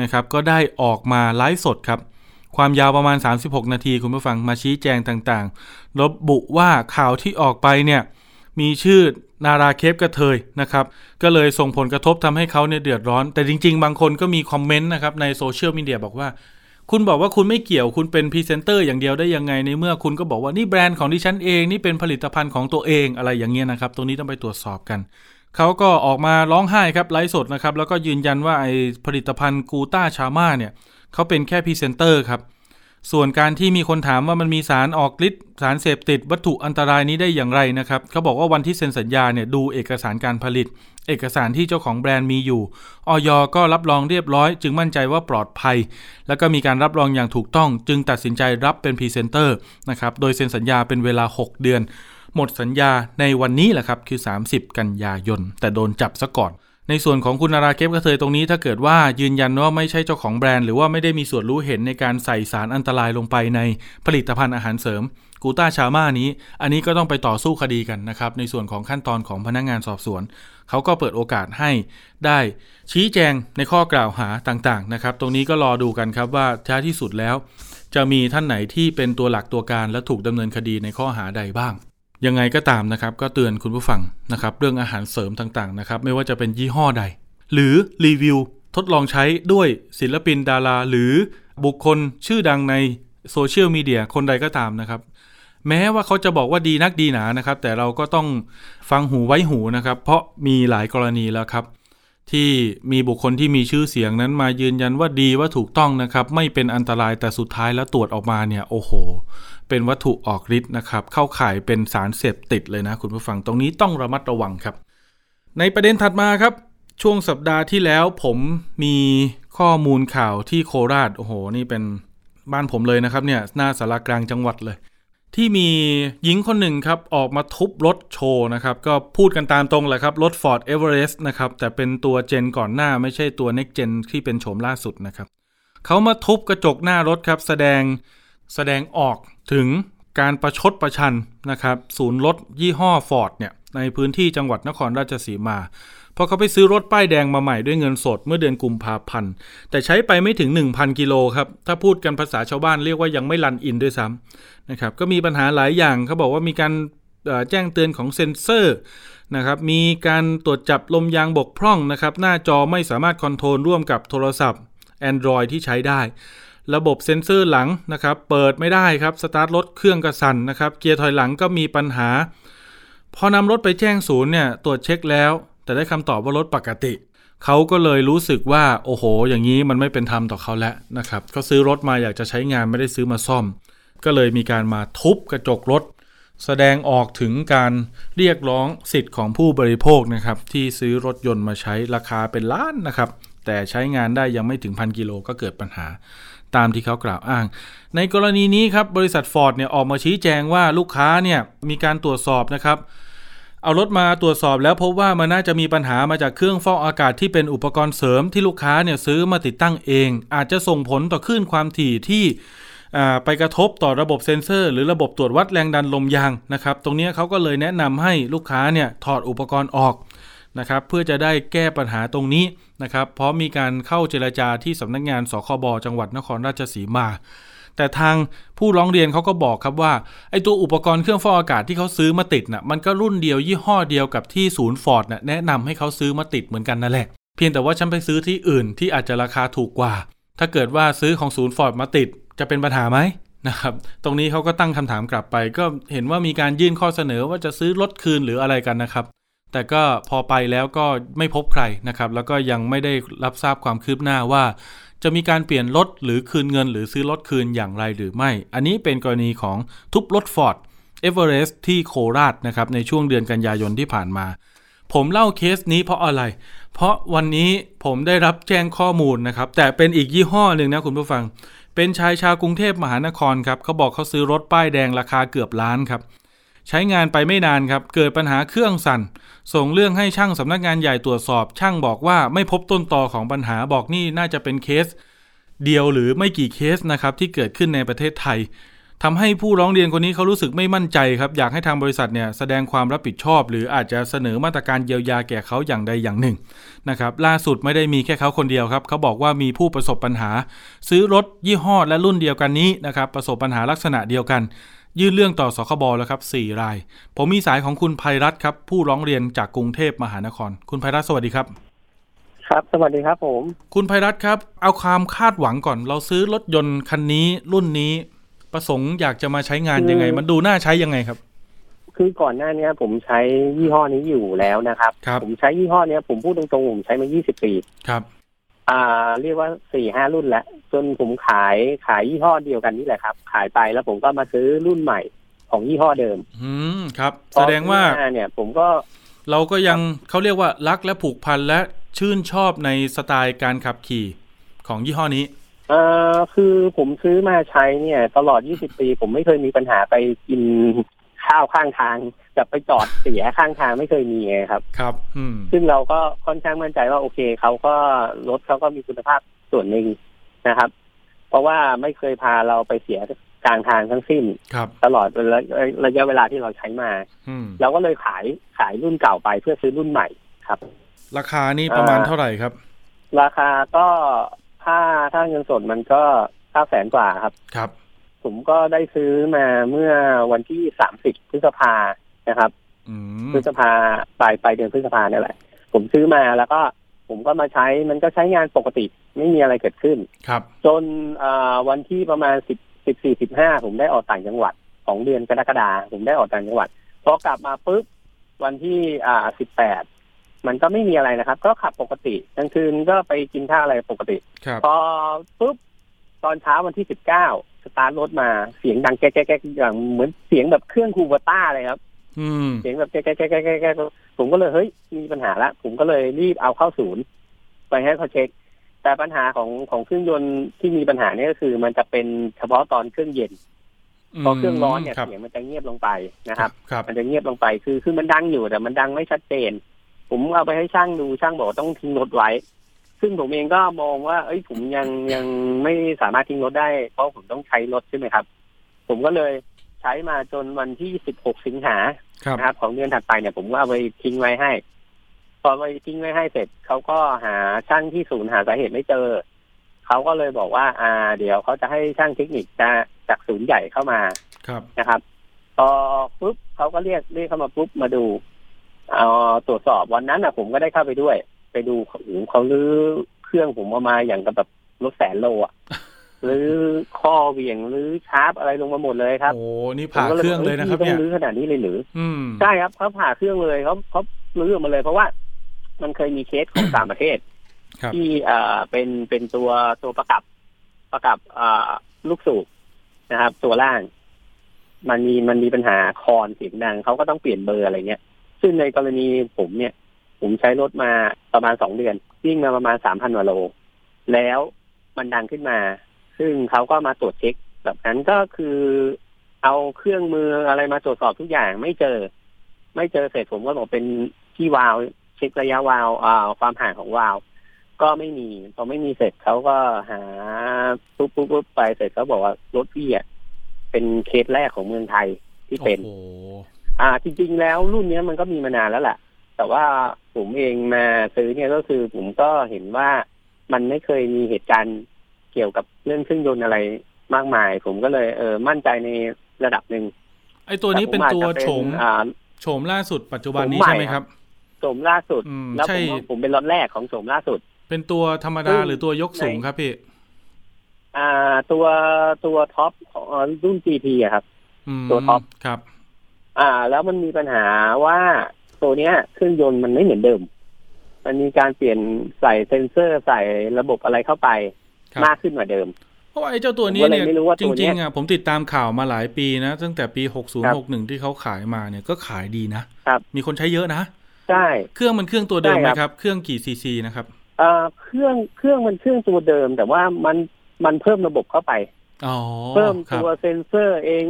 นะครับก็ได้ออกมาไลฟ์สดครับ ความยาวประมาณ 36 นาทีคุณผู้ฟังมาชี้แจงต่างๆ ระบุว่าข่าวที่ออกไปเนี่ยมีชื่อนาราเคปกระเทยนะครับก็เลยส่งผลกระทบทำให้เขาเนี่ยเดือดร้อน แต่จริง ๆ บางคนก็มี comment นะครับใน social media บอกว่า คุณบอกว่าคุณไม่เกี่ยวคุณเป็นพรีเซนเตอร์อย่างเดียวได้ยังไงในเมื่อคุณก็บอกว่านี่แบรนด์ของดิฉันเองนี่เป็นผลิตภัณฑ์ของตัวเองอะไรอย่างเงี้ยนะครับตรงนี้ต้องไปตรวจสอบกันเขาก็ออกมาร้องไห้ครับไลฟ์สดนะครับแล้วก็ยืนยันว่าไอ้ผลิตภัณฑ์กูต้าชาม่าเนี่ย เขาเป็นแค่พรีเซนเตอร์ครับ ส่วนการที่มีคนถามว่ามันมีสารออกฤทธิ์สารเสพติดวัตถุอันตรายนี้ได้อย่างไรนะครับเขาบอกว่าวันที่เซ็นสัญญาเนี่ยดูเอกสารการผลิต เอกสารที่เจ้าของแบรนด์มีอยู่อย.ก็รับรองเรียบร้อย จึงมั่นใจว่าปลอดภัย แล้วก็มีการรับรองอย่างถูกต้อง จึงตัดสินใจรับเป็นพรีเซนเตอร์นะครับโดยเซ็นสัญญาเป็นเวลา 6 เดือน หมดสัญญาในวันนี้แหละครับคือ 30 กันยายน แต่โดนจับซะก่อน ในส่วนของคุณนาราเคปกระเทยตรงนี้ถ้าเกิดว่ายืนยันว่าไม่ใช่เจ้าของแบรนด์หรือว่าไม่ได้มีส่วนรู้เห็นในการใส่สารอันตรายลงไปในผลิตภัณฑ์อาหารเสริม กูต้าชาม่านี้ อันนี้ก็ต้องไปต่อสู้คดีกันนะครับ ในส่วนของขั้นตอนของพนักงานสอบสวน เขาก็เปิดโอกาสให้ได้ชี้แจงในข้อกล่าวหาต่างๆนะครับ ตรงนี้ก็รอดูกันครับว่าท้ายที่สุดแล้ว จะมีท่านไหนที่เป็นตัวหลักตัวการและถูกดำเนินคดีในข้อหาใดบ้าง ยังไงก็ตามนะครับ ก็เตือนคุณผู้ฟังนะครับ เรื่องอาหารเสริมต่างๆนะครับ ไม่ว่าจะเป็นยี่ห้อใด หรือรีวิวทดลองใช้ด้วยศิลปินดารา หรือบุคคลชื่อดังในโซเชียลมีเดียคนใดก็ตามนะครับ แม้ว่าเขาจะบอกว่าดีนักดีหนานะครับ แต่เราก็ต้องฟังหูไว้หูนะครับ เพราะมีหลายกรณีแล้วครับ ที่มีบุคคลที่มีชื่อเสียงนั้นมายืนยันว่าดีว่าถูกต้องนะครับ ไม่เป็นอันตรายแต่สุดท้ายแล้วตรวจออกมาเนี่ยโอ้โห เป็นวัตถุออกฤทธิ์นะครับ เข้าข่ายเป็นสารเสพติดเลยนะ คุณผู้ฟังตรงนี้ต้องระมัดระวังครับ ในประเด็นถัดมาครับ ช่วงสัปดาห์ที่แล้วผมมีข้อมูลข่าวที่โคราชโอ้โห นี่เป็นบ้านผมเลยนะครับเนี่ยหน้าสารกลางจังหวัดเลย ที่มีหญิงคนหนึ่งครับ ออกมาทุบรถโชว์นะครับ ก็พูดกันตามตรงแหละครับรถ Ford Everest นะครับ แต่เป็นตัวเจนก่อนหน้าไม่ใช่ตัว Next Gen ที่เป็นโฉมล่าสุดนะครับเขามาทุบกระจกหน้ารถครับ แสดงแสดงออก ถึงการประชดประชันนะครับศูนย์รถยี่ห้อฟอร์ดเนี่ยในพื้นที่จังหวัดนครราชสีมาพอเขาไปซื้อรถป้ายแดงมาใหม่ด้วยเงินสดเมื่อเดือนกุมภาพันธ์ แต่ใช้ไปไม่ถึง 1,000 กิโลครับ ถ้าพูดกันภาษาชาวบ้านเรียกว่ายังไม่รันอินด้วยซ้นะครับก็มีปัญหาหลายอย่างเขาบอกว่ามีการแจ้งเตือนของเซ็นเซอร์นะครับมีการตรวจจับลมยางบกพร่องนะครับหน้าจอไม่สามารถ control ร่วมกับโทรศัพท์ Android ที่ใช้ได้ ระบบเซ็นเซอร์หลังนะครับ เปิดไม่ได้ครับสตาร์ทรถเครื่องกระสั่นนะครับ เกียร์ถอยหลังก็มีปัญหา พอนำรถไปแจ้งศูนย์เนี่ยตรวจเช็คแล้ว แต่ได้คำตอบว่ารถปกติเขาก็เลยรู้สึกว่าโอ้โห อย่างนี้มันไม่เป็นธรรมต่อเขาแล้วนะครับเขาซื้อรถมาอยากจะใช้งานไม่ได้ซื้อมาซ่อม ก็เลยมีการมาทุบกระจกรถ แสดงออกถึงการเรียกร้องสิทธิ์ของผู้บริโภคนะครับที่ซื้อรถยนต์มาใช้ราคาเป็นล้านนะครับแต่ใช้งานได้ยังไม่ถึงพันกิโลก็เกิดปัญหา ตามที่เขากล่าวอ้าง ในกรณีนี้ครับบริษัทฟอร์ดเนี่ยออกมาชี้แจงว่าลูกค้าเนี่ยมีการตรวจสอบนะครับเอารถมาตรวจสอบแล้วพบว่ามันน่าจะมีปัญหามาจากเครื่องฟอกอากาศที่เป็นอุปกรณ์เสริมที่ลูกค้าเนี่ยซื้อมาติดตั้งเอง อาจจะส่งผลต่อคลื่นความถี่ที่ไปกระทบต่อระบบเซ็นเซอร์ หรือระบบตรวจวัดแรงดันลมยางนะครับ ตรงนี้เขาก็เลยแนะนำให้ลูกค้าเนี่ยถอดอุปกรณ์ออก นะครับเพื่อจะได้แก้ปัญหาตรงนี้นะครับเพราะมีการเข้าเจรจาที่สำนักงงานสคบจังหวัดนครราชสีมา แต่ทางผู้ร้องเรียนเขาก็บอกครับว่าไอตัวอุปกรณ์เครื่องฟอกอากาศที่เขาซื้อมาติดนะ่ะมันก็รุ่นเดียวยี่ห้อเดียวกับที่ศูนย์ฟอร์ดนะ่ะแนะนำให้เขาซื้อมาติดเหมือนกันนั่นแหละเพียงแต่ว่าฉันไปซื้อที่อื่นที่อาจจะราคาถูกกว่า ถ้าเกิดว่าซื้อของศูนย์ฟอร์ดมาติดจะเป็นปัญหาไหมนะครับ ตรงนี้เขาก็ตั้งคำถามกลับไป ก็เห็นว่ามีการยื่นข้อเสนอว่าจะซื้อรถคืนหรืออะไรกันนะครับ แต่ก็พอไปแล้วก็ไม่พบใครนะครับ แล้วก็ยังไม่ได้รับทราบความคืบหน้าว่า จะมีการเปลี่ยนรถหรือคืนเงิน หรือซื้อรถคืนอย่างไรหรือไม่ อันนี้เป็นกรณีของทุบรถฟอร์ดเอเวอเรสต์ที่โคราชนะครับในช่วงเดือนกันยายนที่ผ่านมา ผมเล่าเคสนี้เพราะอะไร เพราะวันนี้ผมได้รับแจ้งข้อมูลนะครับ แต่เป็นอีกยี่ห้อหนึ่งนะคุณผู้ฟัง เป็นชายชาวกรุงเทพมหานครครับเขาบอกเขาซื้อรถป้ายแดงราคาเกือบล้านครับ ใช้งานไปไม่นานครับ เกิดปัญหาเครื่องสั่น ส่งเรื่องให้ช่างสำนักงานใหญ่ตรวจสอบ ช่างบอกว่าไม่พบต้นตอของปัญหาบอกนี่น่าจะเป็นเคส เดียวหรือไม่กี่เคสนะครับที่เกิดขึ้นในประเทศไทยทำให้ผู้ร้องเรียนคนนี้เขารู้สึกไม่มั่นใจครับ อยากให้ทางบริษัทเนี่ยแสดงความรับผิดชอบ หรืออาจจะเสนอมาตรการเยียวยาแก่เขาอย่างใดอย่างหนึ่งนะครับล่าสุดไม่ได้มีแค่เขาคนเดียวครับ เขาบอกว่ามีผู้ประสบปัญหา ซื้อรถยี่ห้อและรุ่นเดียวกันนี้นะครับประสบปัญหาลักษณะเดียวกัน ยื่นเรื่องต่อสคบแล้วครับ4ราย ผมมีสายของคุณภัยรัตน์ครับ ผู้ร้องเรียนจากกรุงเทพมหานคร คุณภัยรัตน์สวัสดีครับ ครับ สวัสดีครับผม คุณภัยรัตน์ครับ เอาความคาดหวังก่อน เราซื้อรถยนต์คันนี้รุ่นนี้ ประสงค์อยากจะมาใช้งานยังไง มันดูน่าใช้ยังไงครับ คือก่อนหน้านี้ผมใช้ยี่ห้อนี้อยู่แล้วนะครับครับผมใช้ยี่ห้อเนี้ยผมพูดตรงๆผมใช้มา 20 ปี ครับ อ่า เรียกว่าสี่ห้ารุ่นแล้วจนผมขายขายยี่ห้อเดียวกันนี่แหละครับ ขายไปแล้วผมก็มาซื้อรุ่นใหม่ของยี่ห้อเดิม อืมครับ แสดงว่าพอซื้อมเนี่ย ผมก็ เราก็ยังเขาเรียกว่ารักและผูกพันและชื่นชอบในสไตล์การขับขี่ของยี่ห้อนี้เอ่อคือผมซื้อมาใช้เนี่ย ตลอด 20 ปี ผมไม่เคยมีปัญหาไปกิน ข้าวข้างทางกับไปจอดเสียข้างทางไม่เคยมีไงครับ ครับ อืมซึ่งเราก็ค่อนข้างมั่นใจว่าโอเคเขาก็รถเขาก็มีคุณภาพส่วนหนึ่งนะครับ เพราะว่าไม่เคยพาเราไปเสียกลางทางทั้งสิ้น ครับ ตลอดระระยะเวลาที่เราใช้มา อืมเราก็เลยขายขายรุ่นเก่าไปเพื่อซื้อรุ่นใหม่ครับ ราคานี่ประมาณเท่าไหร่ครับ ราคาก็ถ้าถ้าเงินสดมันก็เก้าแสนกว่าครับ ครับ ผมก็ได้ซื้อมาเมื่อวันที่สามสิบพฤษภานะครับอืมพฤษภาปลายปลายเดือนพฤษภาเนี่ยแหละ ผมซื้อมาแล้วก็ผมก็มาใช้มันก็ใช้งานปกติ ไม่มีอะไรเกิดขึ้น ครับ จนเอ่อวันที่ประมาณสิบสิบสี่สิบห้าผมได้ออกต่างจังหวัดของเดือนกรกฎาผมได้ออกต่างจังหวัดพอกลับมาปุ๊บวันที่อ่าสิบแปดมันก็ไม่มีอะไรนะครับ ก็ขับปกติกลางคืนก็ไปกินข้าวอะไรปกติครับพอปุ๊บตอนเช้าวันที่สิบเก้า สตาร์ทรถมาเสียงดังแก๊กแก๊กแก๊กอย่างเหมือนเสียงแบบเครื่องคูเวอร์ต้าเลยครับอืมเสียงแบบแก๊กแก๊กแก๊กแก๊กแก๊กแก๊กผมก็เลยเฮ้ยมีปัญหาละผมก็เลยรีบเอาเข้าศูนย์ ไปให้เขาเช็ค แต่ปัญหาของของเครื่องยนต์ที่มีปัญหาเนี่ยก็คือ มันจะเป็นเฉพาะตอนเครื่องเย็นพอเครื่องร้อนเนี่ยครับเสียงมันจะเงียบลงไปนะครับครับ มันจะเงียบลงไปคือคือมันดังอยู่แต่มันดังไม่ชัดเจน ผมเอาไปให้ช่างดูช่างบอกว่าต้องทิ้งรถไว้ ซึ่งผมเองก็มองว่า เอ้ยผมยังยังไม่สามารถทิ้งรถได้ เพราะผมต้องใช้รถใช่ไหมครับ ผมก็เลยใช้มาจนวันที่16สิงหาครับนะครับ ของเดือนถัดไปเนี่ยผมก็เอาไปทิ้งไว้ให้ พอไปทิ้งไว้ให้เสร็จเขาก็หาช่างที่ศูนย์หาสาเหตุไม่เจอเขาก็เลยบอกว่า อ่า เดี๋ยวเขาจะให้ช่างเทคนิคจะจากศูนย์ใหญ่เข้ามาครับนะครับพอปุ๊บเขาก็เรียกเรียกเข้ามาปุ๊บมาดูเอาตรวจสอบวันนั้นอะ ผมก็ได้เข้าไปด้วย ไปดูโอ้โหเขาลื้อเครื่องผมออกมาอย่างกับแบบรถแสนโลอะหรือข้อเหวี่ยงหรือชาร์ปอะไรลงมาหมดเลยครับโอ้นี่ผ่าเครื่องเลยนะครับผมก็เนี่ยต้องลื้อขนาดนี้เลยหรืออืมใช่ครับเขาผ่าเครื่องเลยเขาเขาลื้อออกมาเลย เพราะว่ามันเคยมีเคสของต่างประเทศครับที่เอ่อเป็นเป็นตัวตัวประกับประกับเอ่อลูกสูบนะครับ ตัวล่าง มันมีมันมีปัญหาคอนเสียงดังเขาก็ต้องเปลี่ยนเบอร์อะไรเงี้ย ซึ่งในกรณีผมเนี่ย ผมใช้รถมาประมาณสองเดือนวิ่งมาประมาณสามพันวาโล แล้วมันดังขึ้นมา ซึ่งเขาก็มาตรวจเช็ค แบบนั้นก็คือเอาเครื่องมืออะไรมาตรวจสอบทุกอย่างไม่เจอ ไม่เจอเสร็จผมก็บอกเป็นที่วาล์วเช็คระยะวาล์วอ่าความห่างของวาล์วก็ไม่มีพอไม่มีเสร็จเขาก็หาปุ๊บปุ๊บปุ๊บไปเสร็จเขาบอกว่ารถพี่อะเป็นเคสแรกของเมืองไทยที่เป็นโอ้โหอ่า จริง ๆ แล้วรุ่นเนี้ยมันก็มีมานานแล้วแหละ แต่ว่าผมเองมาซื้อเนี่ยก็คือผมก็เห็นว่ามันไม่เคยมีเหตุการณ์เกี่ยวกับเรื่องเครื่องยนต์อะไรมากมาย ผมก็เลยเออมั่นใจในระดับหนึ่งไอตัวนี้เป็นตัวแผมอาจจะโฉมอ่าโฉมล่าสุดปัจจุบันนี้โฉมใหม่ใช่ไหมครับโฉมล่าสุดอืมแล้วใช่ผมว่าผมเป็นรถแรกของโฉมล่าสุด เป็นตัวธรรมดาซึ่งหรือตัวยกสูงนะครับพี่อ่า ตัวตัวท็อปของรุ่น GT อะครับมตัวท็อปครับ อ่า แล้วมันมีปัญหาว่า ตัวเนี้ยเครื่องยนต์มันไม่เหมือนเดิม มันมีการเปลี่ยนใส่เซ็นเซอร์ใส่ระบบอะไรเข้าไปครับมากขึ้นกว่าเดิมเพราะว่าไอ้เจ้าตัวนี้ผมก็เลยเนี่ยไม่รู้ว่าจตัวเนี้ริยงๆอะผมติดตามข่าวมาหลายปีนะตั้งแต่ปีครับ6061ที่เขาขายมาเนี่ยก็ขายดีนะครับมีคนใช้เยอะนะใช่เครื่องมันเครื่องตัวเดิมไหมใช่ครับครับ เครื่องกี่ซีซีนะครับเอ่อเครื่องเครื่องมันเครื่องตัวเดิม แต่ว่ามันมันเพิ่มระบบเข้าไปอ๋อเพิ่มครับตัวเซ็นเซอร์เอง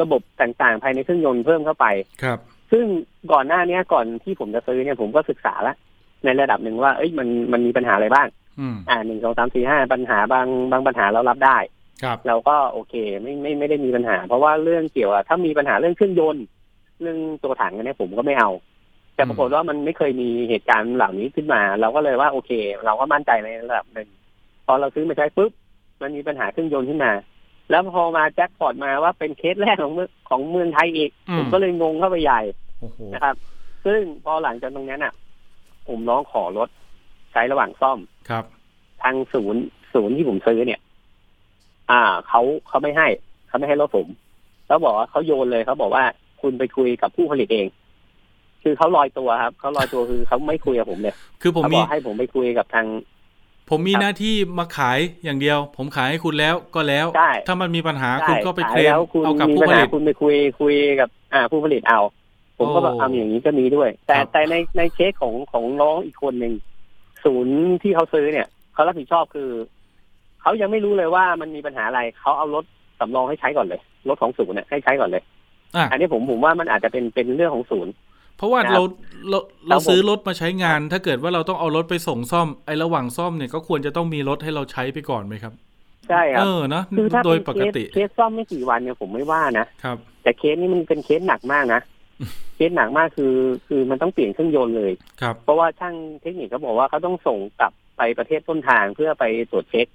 ระบบต่างๆ ภายในเครื่องยนต์เพิ่มเข้าไปครับ ซึ่งก่อนหน้าเนี้ยก่อนที่ผมจะซื้อเนี่ยผมก็ศึกษาแล้วในระดับหนึ่งว่าเอ้ยมันมันมีปัญหาอะไรบ้างอืมอ่าหนึ่งสองสามสี่ห้าปัญหาบางบางปัญหาเรารับได้ครับเราก็โอเคไม่ไม่ไม่ได้มีปัญหา เพราะว่าเรื่องเกี่ยวกับถ้ามีปัญหาเรื่องเครื่องยนต์ เรื่องตัวถังอันเนี้ยผมก็ไม่เอา แต่ปรากฏว่ามันไม่เคยมีเหตุการณ์เหล่านี้ขึ้นมา เราก็เลยว่าโอเค เราก็มั่นใจในระดับหนึ่งพอเราซื้อมาใช้ปุ๊บมันมีปัญหาเครื่องยนต์ขึ้นมา แล้วพอมาแจ็คพอตมาว่าเป็นเคสแรกของเมืองของเมืองไทยอีกอืมผมก็เลยงงเข้าไปใหญ่โอ้โหนะครับ ซึ่งพอหลังจากตรงนั้นอะ ผมร้องขอรถใช้ระหว่างซ่อมครับ ทางศูนย์ศูนย์ที่ผมซื้อเนี่ย อ่าเขาเขาไม่ให้เขาไม่ให้รถผมเขาบอกว่าเขาโยนเลยเขาบอกว่าคุณไปคุยกับผู้ผลิตเอง คือเขาลอยตัวครับเขาลอยตัวคือเขาไม่คุยกับผมเลยคือผมเขาบมีอกให้ผมไปคุยกับทาง ผมมีครับหน้าที่มาขายอย่างเดียว ผมขายให้คุณแล้วก็แล้วใช่ถ้ามันมีปัญหาใช่คุณก็ไปเคลขายมแล้วคุณเอากับมีผู้ปัญผหาลิตคุณไปคุยคุยกับอ่าผู้ผลิตเอา ผมก็แบบโอ้ทำอย่างนี้ก็มีด้วย แต่ครับแต่ในในเคสของของน้องอีกคนหนึ่งศูนย์ที่เขาซื้อเนี่ยเขารับผิดชอบคือเขายังไม่รู้เลยว่ามันมีปัญหาอะไรเขาเอารถสำรองให้ใช้ก่อนเลยรถของศูนย์เนี่ยให้ใช้ก่อนเลยอะอันนี้ผมผมว่ามันอาจจะเป็นเป็นเรื่องของศูนย์ เพราะว่าครับเราเราครัเราบผมซื้อรถมาใช้งาน ถ้าเกิดว่าเราต้องเอารถไปส่งซ่อมไอ้ระหว่างซ่อมเนี่ยก็ควรจะต้องมีรถให้เราใช้ไปก่อนไหมครับ ใช่ครัเอบอเนอะคือถ้าโดยเป็นปเคกสติเคสซ่อมไม่กี่วันเนี่ยผมไม่ว่านะครับ แต่เคสนี้มันเป็นเคสหนักมากนะเคสหนักมากคือ คือมันต้องเปลี่ยนเครื่องยนต์เลยครับเพราะว่าช่างเทคนิคเขาบอกว่าเขาต้องส่งกลับไปประเทศต้นทางเพื่อไปตรวจเช็ค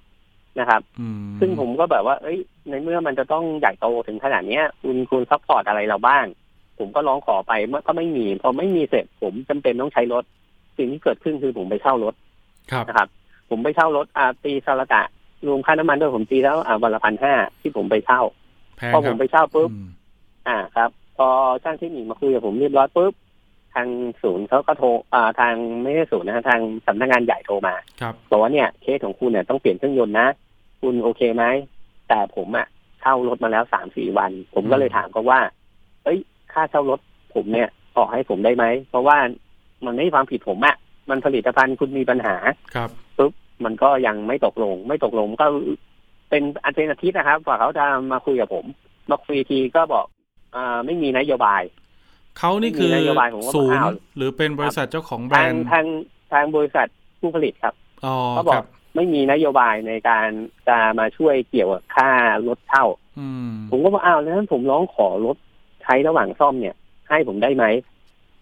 นะครับอืมซึ่งผมก็แบบว่า เอ้ย ในเมื่อมันจะต้องใหญ่โตถึงขนาดเนี้ย คุณคุณ support อะไรเราบ้าง ผมก็ร้องขอไปเมื่อก็ไม่มีพอไม่มีเสร็จผมจำเป็นต้องใช้รถ สิ่งที่เกิดขึ้นคือผมไปเช่ารถครับนะครับ ผมไปเช่ารถอาตีซาลตะรวมค่าน้ำมันด้วยผมตีแล้วอ่าวันละพันห้าที่ผมไปเช่าแพงพอคผรัมบไปเช่าปุ๊บอืมอ่าครับ พอช่างเทคนิคมาคุยกับผมเรียบร้อยปุ๊บทางศูนย์เขาก็โทรอ่าทางไม่ใช่ศูนย์นะฮะทางสำนักงานใหญ่โทรมาครับบอกว่าเนี่ยเคสของคุณเนี่ยต้องเปลี่ยนเครื่องยนต์นะ คุณโอเคไหมแต่ผมอะเช่ารถมาแล้วสามสี่วัน ผมก็เลยถามเขาว่า เอ้ย ค่าเช่ารถผมเนี่ยออกให้ผมได้ไหม เพราะว่ามันไม่ใช่ความผิดผมอะมันผลิตภัณฑ์คุณมีปัญหาครับปุ๊บมันก็ยังไม่ตกลง ไม่ตกลงก็เป็นอันเป็นอาทิตย์นะครับกว่าเขาจะมาคุยกับผมมาคุยทีก็บอกอ่าไม่มีนโยบาย เขานี่คือมีนโยบายผมว่าศูนย์อ้าวหรือเป็นบริษัทเจ้าของแบรทางนด์ทางทางบริษัทผู้ผลิตครับอ๋อเขาบอคกรับไม่มีนโยบายในการจะมาช่วยเกี่ยวกับค่ารถเช่าอืมผมก็บอกอ้าวแล้วผมร้องขอรถ ใช้ระหว่างซ่อมเนี่ย ให้ผมได้ไหม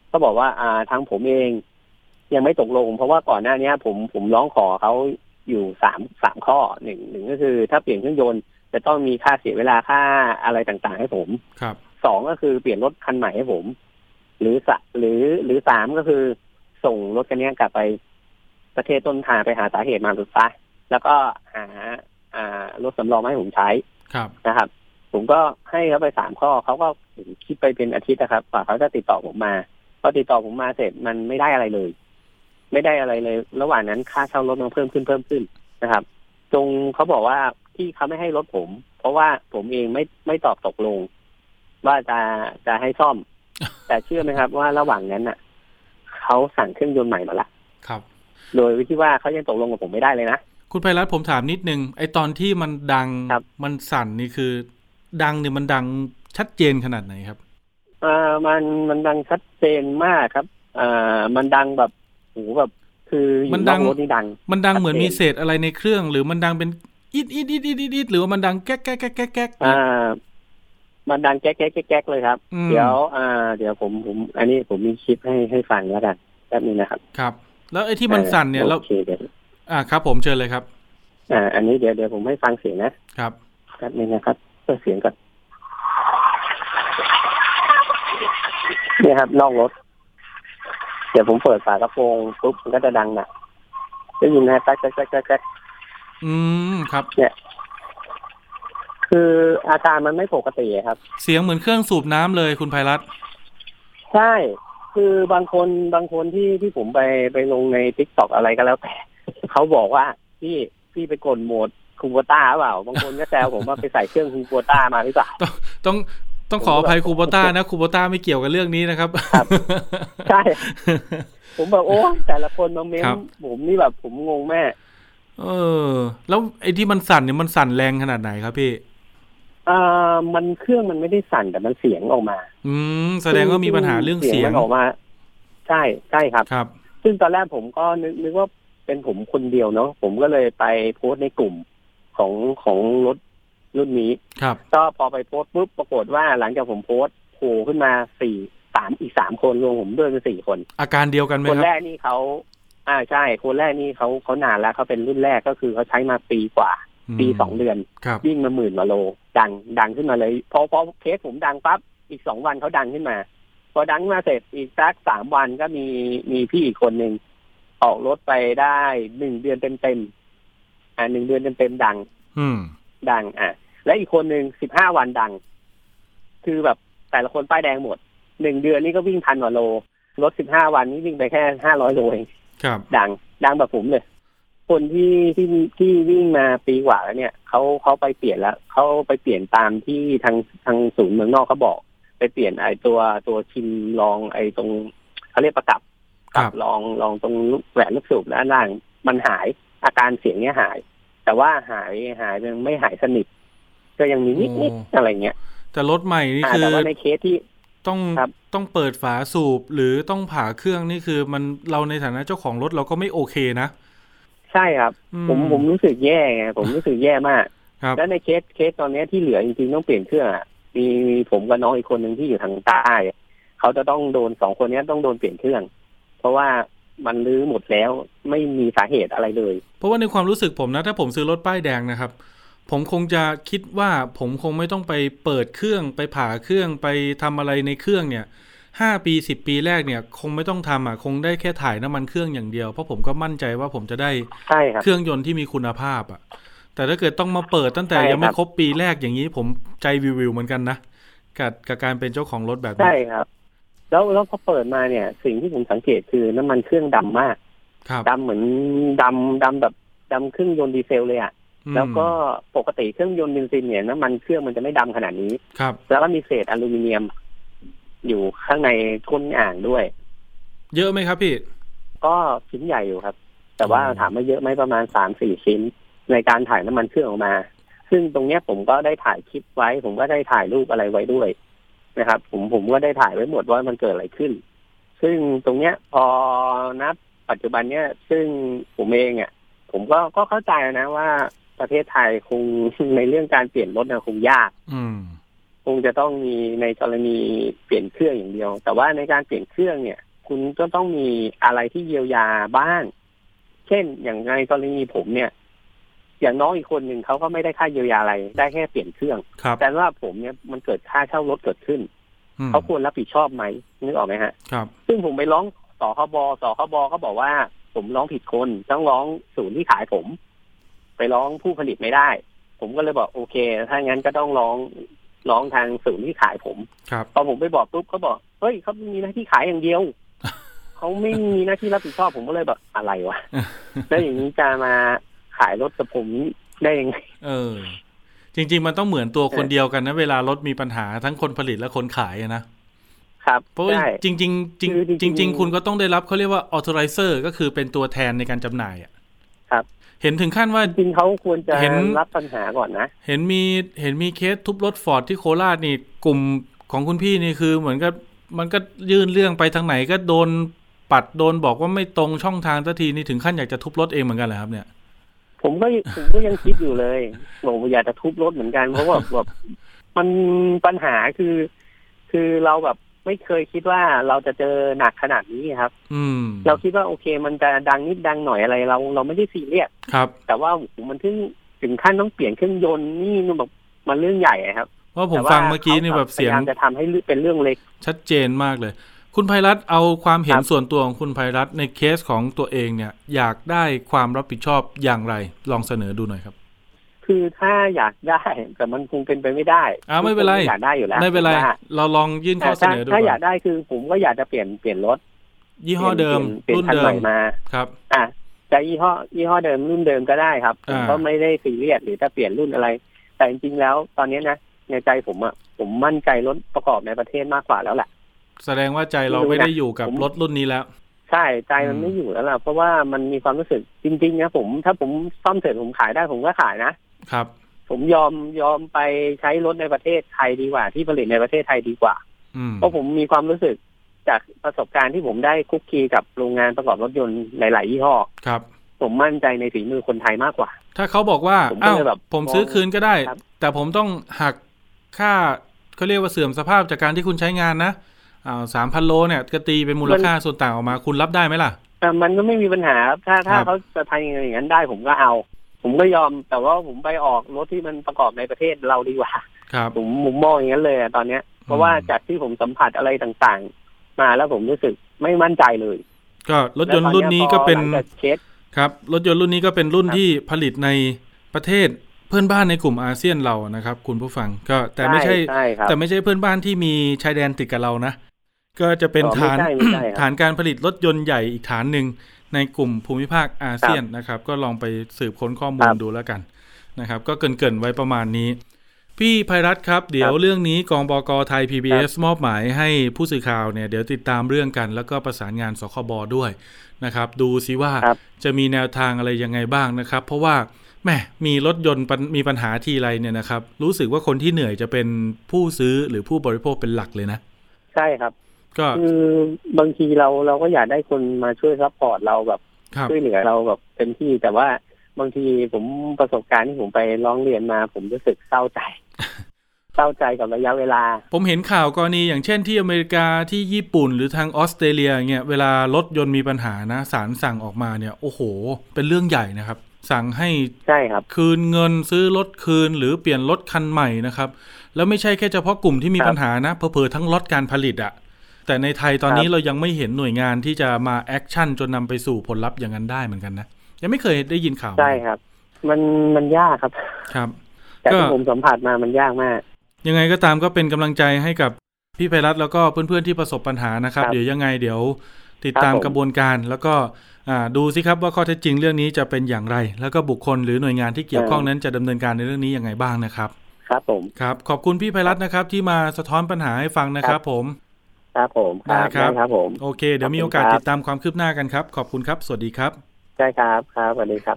เขาบอกว่า อ่าทางผมเอง ยังไม่ตกลง เพราะว่าก่อนหน้าเนี้ยผมผมร้องขอเขาอยู่สามสามข้อหนึ่งหนึ่งก็คือ ถ้าเปลี่ยนเครื่องยนต์จะต้องมีค่าเสียเวลาค่าอะไรต่างๆ ให้ผมครับสองก็คือเปลี่ยนรถคันใหม่ให้ผม หรือสะหรือหรือสามก็คือ ส่งรถคันนี้กลับไปประเทศต้นทางไปหาสาเหตุมาสุดท้ายแล้วก็หาอ่ารถสำรองมาให้ผมใช้ครับนะครับ ผมก็ให้เขาไปสามข้อเขาก็ ผมคิดไปเป็นอาทิตย์นะครับกว่าเขาจะติดต่อผมมาพอติดต่อผมมาเสร็จมันไม่ได้อะไรเลย ไม่ได้อะไรเลย ระหว่างนั้นค่าเช่ารถมันเพิ่มขึ้นเพิ่มขึ้นนะครับจงเขาบอกว่าที่เขาไม่ให้รถผม เพราะว่าผมเองไม่ไม่ตอบตกลง ว่าจะจะให้ซ่อม แต่เชื่อไหมครับ ว่าระหว่างนั้นน่ะเขาสั่งเครื่องยนต์ใหม่มาละครับ โดยวิธีว่าเขายังตกลงกับผมไม่ได้เลยนะคุณไพรัตน์ผมถามนิดนึงไอตอนที่มันดังครับมันสั่นนี่คือ ดังเนี่ยมันดัง ชัดเจนขนาดไหนครับอ่ามันมันดังชัดเจนมากครับอ่ามันดังแบบโหแบบคืออมันยู่นดัอกงรถนี่ดัง มันดังเหมือนชัดเจนมีเศษอะไรในเครื่อง หรือมันดังเป็นอีดอีดอีดอีดอีดอีดหรือว่ามันดังแก๊กแก๊กแก๊กแก๊กแก๊กอ่ามันดังแก๊กแก๊กแก๊กแก๊กเลยครับอืมเดี๋ยวอ่า เดี๋ยวผมผม อันนี้ผมมีคลิปให้ให้ฟังแล้วกันแป๊บนึงนะครับ ครับ แล้วไอ้ที่มันสั่นเนี่ยแล้วโอเคเดี๋ยวอ่าครับ ผมเชิญเลยครับ อ่า อันนี้เดี๋ยวเดี๋ยวผมให้ฟังเสียงนะครับแป๊บนึงนะครับเปิดเสียงก่อน เนี่ยครับนอกรถ เดี๋ยวผมเปิดฝากระโปรงปุ๊บมันก็จะดังหนักได้ยินนะแก๊กแก๊กแก๊กแก๊กแก๊กอืมครับคืออาการมันไม่ปกติครับ เสียงเหมือนเครื่องสูบน้ำเลยคุณภัยรัตน์ใช่ คือบางคนบางคนที่ที่ผมไปไปลงใน TikTok อะไรก็แล้วแต่เขาบอกว่าพี่พี่ไปกดโหมดคูโบต้าเปล่า บางคนก็แซวผมว่าไปใส่เครื่องคูโบต้ามาหรือเปล่า ต้องต้อง ขออภัยครูโบต้านะครูโบต้าไม่เกี่ยวกับเรื่องนี้นะครับครับใช่ผมแบบโอ้แต่ละคนมาเม้นครับผมนี่แบบผมงงแม่ เออ แล้วไอ้ที่มันสั่นเนี่ยมันสั่นแรงขนาดไหนครับพี่อ่ามันเครื่องมันไม่ได้สั่นแต่มันเสียงออกมา อืมแสดงว่ามีปัญหาเรื่องเสียงมันออกมา ใช่ใช่ครับครับ ซึ่งตอนแรกผมก็นึกนึกว่าเป็นผมคนเดียวเนาะผมก็เลยไปโพสต์ในกลุ่มของของรถ รุ่นนี้ครับก็พอไปโพสต์ปุ๊บปรากฏว่าหลังจากผมโพสต์โผล่ขึ้นมาสี่สามอีกสามคนรวมผมด้วยเป็นสี่คน อาการเดียวกันไหมคนคแรรับกนี่เขาอ่าใช่ คนแรกนี่เขาเขานานแล้วเขาเป็นรุ่นแรกก็คือเขาใช้มาปีกว่า ปีสองเดือนครับวิ่งมาหมื่นกว่าโล ดังดังขึ้นมาเลยพอพอเคสผมดังปั๊บอีกสองวันเขาดังขึ้นมา พอดังมาเสร็จอีกสักสามวันก็มีมีพี่อีกคนหนึ่งออกรถไปได้หนึ่งเดือนเต็มเต็มๆอ่าหนึ่งเดือนเต็มเต็มๆดัง อืมดังอะ และอีกคนหนึ่งสิบห้าวันดัง คือแบบแต่ละคนป้ายแดงหมดหนึ่งเดือนนี่ก็วิ่งพันกว่าโลรถสิบห้าวันนี่วิ่งไปแค่ห้าร้อยโลเองครับ ดังดังแบบผมเลย คนที่ที่ที่วิ่งมาปีกว่าแล้วเนี่ยเขาเขาไปเปลี่ยนแล้วเขาไปเปลี่ยนตามที่ทางทางศูนย์เมืองนอกเขาบอก ไปเปลี่ยนไอ้ตัวตัวชิมลองไอ้ตรงเขาเรียกประกับครักับลองลองตรงลูกแหวนลูกสูบด้านล่างมันหายอาการเสียงเนี้ยหาย แต่ว่าหายหายยังไม่หายสนิท ก็ยังมีนิดนิดๆอะไรเงี้ยแต่รถใหม่นี่อ่าคือแต่ว่าในเคสที่ต้องครับต้องเปิดฝาสูบหรือต้องผ่าเครื่องนี่คือมันเราในฐานะเจ้าของรถเราก็ไม่โอเคนะใช่ครับอืผมผมรู้สึกแย่ไงผมรู้สึกแย่มากครับแล้วในเคสเคสตอนเนี้ยที่เหลือจริงๆต้องเปลี่ยนเครื่องอะมีมีผมกับน้องอีกคนหนึ่งที่อยู่ทางใต้เขาจะต้องโดนสองคนเนี้ยต้องโดนเปลี่ยนเครื่อง เพราะว่ามันรื้อหมดแล้วไม่มีสาเหตุอะไรเลย เพราะว่าในความรู้สึกผมนะ ถ้าผมซื้อรถป้ายแดงนะครับ ผมคงจะคิดว่าผมคงไม่ต้องไปเปิดเครื่องไปผ่าเครื่องไปทำอะไรในเครื่องเนี่ยห้าปีสิบปีแรกเนี่ย คงไม่ต้องทำอะคงได้แค่ถ่ายน้ำมันเครื่องอย่างเดียวเพราะผมก็มั่นใจว่าผมจะได้ใช่ครับเครื่องยนต์ที่มีคุณภาพอะ แต่ถ้าเกิดต้องมาเปิดตั้งแต่ใช่ครับยังไม่ครบปีแรกอย่างนี้ผมใจวิวๆเหมือนกันนะกับกับการเป็นเจ้าของรถแบบนี้ใช่ครับ แล้วแล้วพอเปิดมาเนี่ย สิ่งที่ผมสังเกตคือน้ำมันเครื่องดำมากครับดำเหมือนดำดำแบบดำเครื่องยนต์ดีเซลเลยอะอืม แล้วก็ปกติเครื่องยนต์เบนซินเนี่ยน้ำมันเครื่องมันจะไม่ดำขนาดนี้ครับ แล้วก็มีเศษอลูมิเนียม อยู่ข้างในก้นอ่างด้วย เยอะไหมครับพี่ ก็ชิ้นใหญ่อยู่ครับ แต่ว่าอืมถามว่าเยอะไหมประมาณสามสี่ชิ้น ในการถ่ายน้ำมันเครื่องออกมา ซึ่งตรงเนี้ยผมก็ได้ถ่ายคลิปไว้ ผมก็ได้ถ่ายรูปอะไรไว้ด้วยนะครับ ผมผมก็ได้ถ่ายไว้หมดว่ามันเกิดอะไรขึ้น ซึ่งตรงเนี้ยพอนับปัจจุบันเนี้ยซึ่งผมเองอะผมก็ก็เข้าใจนะว่า ประเทศไทยคงในเรื่องการเปลี่ยนรถนะคงยาก อืมคงจะต้องมีในกรณีเปลี่ยนเครื่องอย่างเดียว แต่ว่าในการเปลี่ยนเครื่องเนี่ย คุณก็ต้องมีอะไรที่เยียวยาบ้าง เช่นอย่างในกรณีผมเนี่ย อย่างน้องอีกคนหนึ่งเขาก็ไม่ได้ค่าเยียวยาอะไร ได้แค่เปลี่ยนเครื่องครับแต่ว่าผมเนี่ยมันเกิดค่าเช่ารถเกิดขึ้นอืมเขาควรรับผิดชอบไหมนึกออกไหมฮะครับซึ่งผมไปร้องสคบสคบเขาบอกว่า ผมร้องผิดคนต้องร้องศูนย์ที่ขายผม ไปร้องผู้ผลิตไม่ได้ ผมก็เลยบอกโอเค ถ้างั้นก็ต้องร้องร้องทางศูนย์ที่ขายผมครับพอผมไปบอกปุ๊บเขาบอกเฮ้ยเขามีหน้าที่ขายอย่างเดียวเขาไม่มีหน้าที่รับผิดชอบผมก็เลยแบบอะไรวะแล้วอย่างนี้จะมาขายรถกับผมได้ยังไงเออ จริง ๆ มันต้องเหมือนตัวคนเดียวกันนะ เวลารถมีปัญหาทั้งคนผลิตและคนขายอะนะครับเพราะว่าใช่จริงๆจริงคือจจริริงงๆจริง ๆ คุณก็ต้องได้รับเขาเรียกว่า authorizer ก็คือเป็นตัวแทนในการจำหน่ายอะครับ เห็นถึงขั้นว่าจริงๆเขาควรจะเห็นรับปัญหาก่อนนะ เห็นมีเห็นมีเคสทุบรถฟอร์ดที่โคราชนี่กลุ่มของคุณพี่นี่คือเหมือนกับมันก็ยื่นเรื่องไปทางไหนก็โดนปัดโดนบอกว่าไม่ตรงช่องทางสักทีนี่ถึงขั้นอยากจะทุบรถเองเหมือนกันเหรอครับเนี่ยผมก็ผมก็ยังคิดอยู่เลยบอกว่าอยากจะทุบรถเหมือนกันเพราะว่าแบบมันปัญหาคือ คือเราแบบ ไม่เคยคิดว่าเราจะเจอหนักขนาดนี้ครับ อืม เราคิดว่าโอเค มันจะดังนิดดังหน่อยอะไรเรา เราไม่ได้ซีเรียสครับ แต่ว่าโอ้โหมันถึงถึงขั้นต้องเปลี่ยนเครื่องยนต์นี่มันแบบมันเรื่องใหญ่อะครับเพราะผมแต่ว่าฟังเมื่อกี้นี่แบบเสียงพยายามจะทำให้เป็นเรื่องเล็ก ชัดเจนมากเลย คุณภัยรัตน์เอาความเห็นครับส่วนตัวของคุณภัยรัตน์ในเคสของตัวเองเนี่ย อยากได้ความรับผิดชอบอย่างไร ลองเสนอดูหน่อยครับ คือถ้าอยากได้แต่มันคงเป็นไปไม่ได้อ่าไม่เป็นไรอยากได้อยู่แล้วไม่เป็นไรว่าเราลองยื่นข้อเสถ้านอดูถ้าก่ออยากได้คือผมก็อยากจะเปลี่ยนเปลี่ยนรถ ยี่ห้อเดิมเปลี่ยรุ่นนคันเดิใหมม่มาครับ อะจะยี่ห้อยี่ห้อเดิมรุ่นเดิมก็ได้ครับผมอ่าก็ไม่ได้ซีเรียสหรือจะเปลี่ยนรุ่นอะไร แต่จริงๆแล้วตอนนี้นะในใจผมอะผมมั่นใจรถประกอบในประเทศมากกว่าแล้วแหละแสดงว่าใจเราไม่รู้นะไม่ได้อยู่กับผมรถรุ่นนี้แล้วใช่ใจมันอืมไม่อยู่แล้วล่ะเพราะว่ามันมีความรู้สึกจริงๆนะผม ถ้าผมซ่อมเสร็จผมขายได้ผมก็ขายนะ ครับ ผมยอมยอมไปใช้รถในประเทศไทยดีกว่า ที่ผลิตในประเทศไทยดีกว่าอืมเพราะผมมีความรู้สึกจากประสบการณ์ที่ผมได้คุกคีกับโรงงานประกอบรถยนต์หลาย ๆ ยี่ห้อครับ ผมมั่นใจในฝีมือคนไทยมากกว่า ถ้าเขาบอกว่าผมก็อ้าวเลยแบบผมซื้อคืนก็ได้ครับแต่ผมต้องหักค่าเขาเรียกว่าเสื่อมสภาพจากการที่คุณใช้งานนะอ่าสามพันโลเนี่ยก็ตีเป็นมูลค่าส่วนต่างออกมาคุณรับได้ไหมล่ะแต่มันก็ไม่มีปัญหาครับถ้าถ้าครับเขาจะทำอย่างนั้นได้ผมก็เอา ผมก็ยอมแต่ว่าผมไปออกรถที่มันประกอบในประเทศเราดีกว่า ครับ ผมผมมองอย่างนั้นเลยอะตอนเนี้ย เพราะว่าจากที่ผมสัมผัสอะไรต่างๆ มาแล้วผมรู้สึกไม่มั่นใจเลย ก็รถยนต์รุ่นนี้ก็เป็นแล้วตอพอหลังจากเช็คครับ รถยนต์รุ่นนี้ก็เป็นรุ่นครับที่ผลิตในประเทศเพื่อนบ้านในกลุ่มอาเซียนเรานะครับ คุณผู้ฟังก็แต่ไม่ใช่ใช่ครับแต่ไม่ใช่เพื่อนบ้านที่มีชายแดนติดกับเรานะ ก็จะเป็นอ๋อไม่ฐานใช่ไม่ใช่ครับฐานการผลิตรถยนต์ใหญ่อีกฐานหนึ่ง ในกลุ่มภูมิภาคอาเซียนนะครับ ก็ลองไปสืบค้นข้อมูคลรับดูแล้วกันนะครับ ก็เกรินๆไว้ประมาณนี้ พี่ภัยรัตน์ครับ เดี๋ยวเรื่องนี้กองบกไทย PBS มอบหมายให้ผู้สื่อข่าวเนี่ยเดี๋ยวติดตามเรื่องกัน แล้วก็ประสานงานสคบด้วยนะครับ ดูซิว่าครับจะมีแนวทางอะไรยังไงบ้างนะครับ เพราะว่าแหมมีรถยนต์ปัญมีปัญหาทีไรเนี่ยนะครับ รู้สึกว่าคนที่เหนื่อยจะเป็นผู้ซื้อหรือผู้บริโภคเป็นหลักเลยนะ ใช่ครับ ก็คือบางทีเราเราก็อยากได้คนมาช่วย support เราแบบครับช่วยเหลือเราแบบเต็มที่แต่ว่าบางทีผมประสบการณ์ที่ผมไปร้องเรียนมา ผมรู้สึกเศร้าใจเศร้าใจกับระยะเวลา ผมเห็นข่าวกรณีอย่างเช่นที่อเมริกาที่ญี่ปุ่นหรือทางออสเตรเลียเนี่ยเวลารถยนต์มีปัญหานะศาลสั่งออกมาเนี่ย โอ้โห เป็นเรื่องใหญ่นะครับ สั่งให้ใช่ครับ คืนเงินซื้อรถคืนหรือเปลี่ยนรถคันใหม่นะครับ แล้วไม่ใช่แค่เฉพาะกลุ่มที่มีครับปัญหานะเผลอๆทั้งล็อตการผลิตอะ แต่ในไทยตอนนี้ครับเรายังไม่เห็นหน่วยงานที่จะมาแอคชั่นจนนำไปสู่ผลลัพธ์อย่างนั้นได้เหมือนกันนะยังไม่เคยได้ยินข่าวใช่ครับ มันมันยากครับครับแต่ก็ที่ผมสัมผัสมามันยากมาก ยังไงก็ตามก็เป็นกำลังใจให้กับพี่ไพรัตน์แล้วก็เพื่อนๆที่ประสบปัญหานะครับครับเดี๋ยวยังไงเดี๋ยวติดตามครับผมกระบวนการแล้วก็อ่าดูสิครับว่าข้อเท็จจริงเรื่องนี้จะเป็นอย่างไร แล้วก็บุคคลหรือหน่วยงานที่เกี่ยวข้องนั้นจะดำเนินการในเรื่องนี้ยังไงบ้างนะครับ ครับผมครับขอบคุณพี่ไพรัตน์นะครับ ที่มาสะท้อนปัญหาให้ฟังนะครับ ผม ครับผมได้ครับครับผม โอเค เดี๋ยวมีโอกาสขอบคุณครับติดตามความคืบหน้ากันครับ ขอบคุณครับ สวัสดีครับใช่ครับครับสวัสดีครับ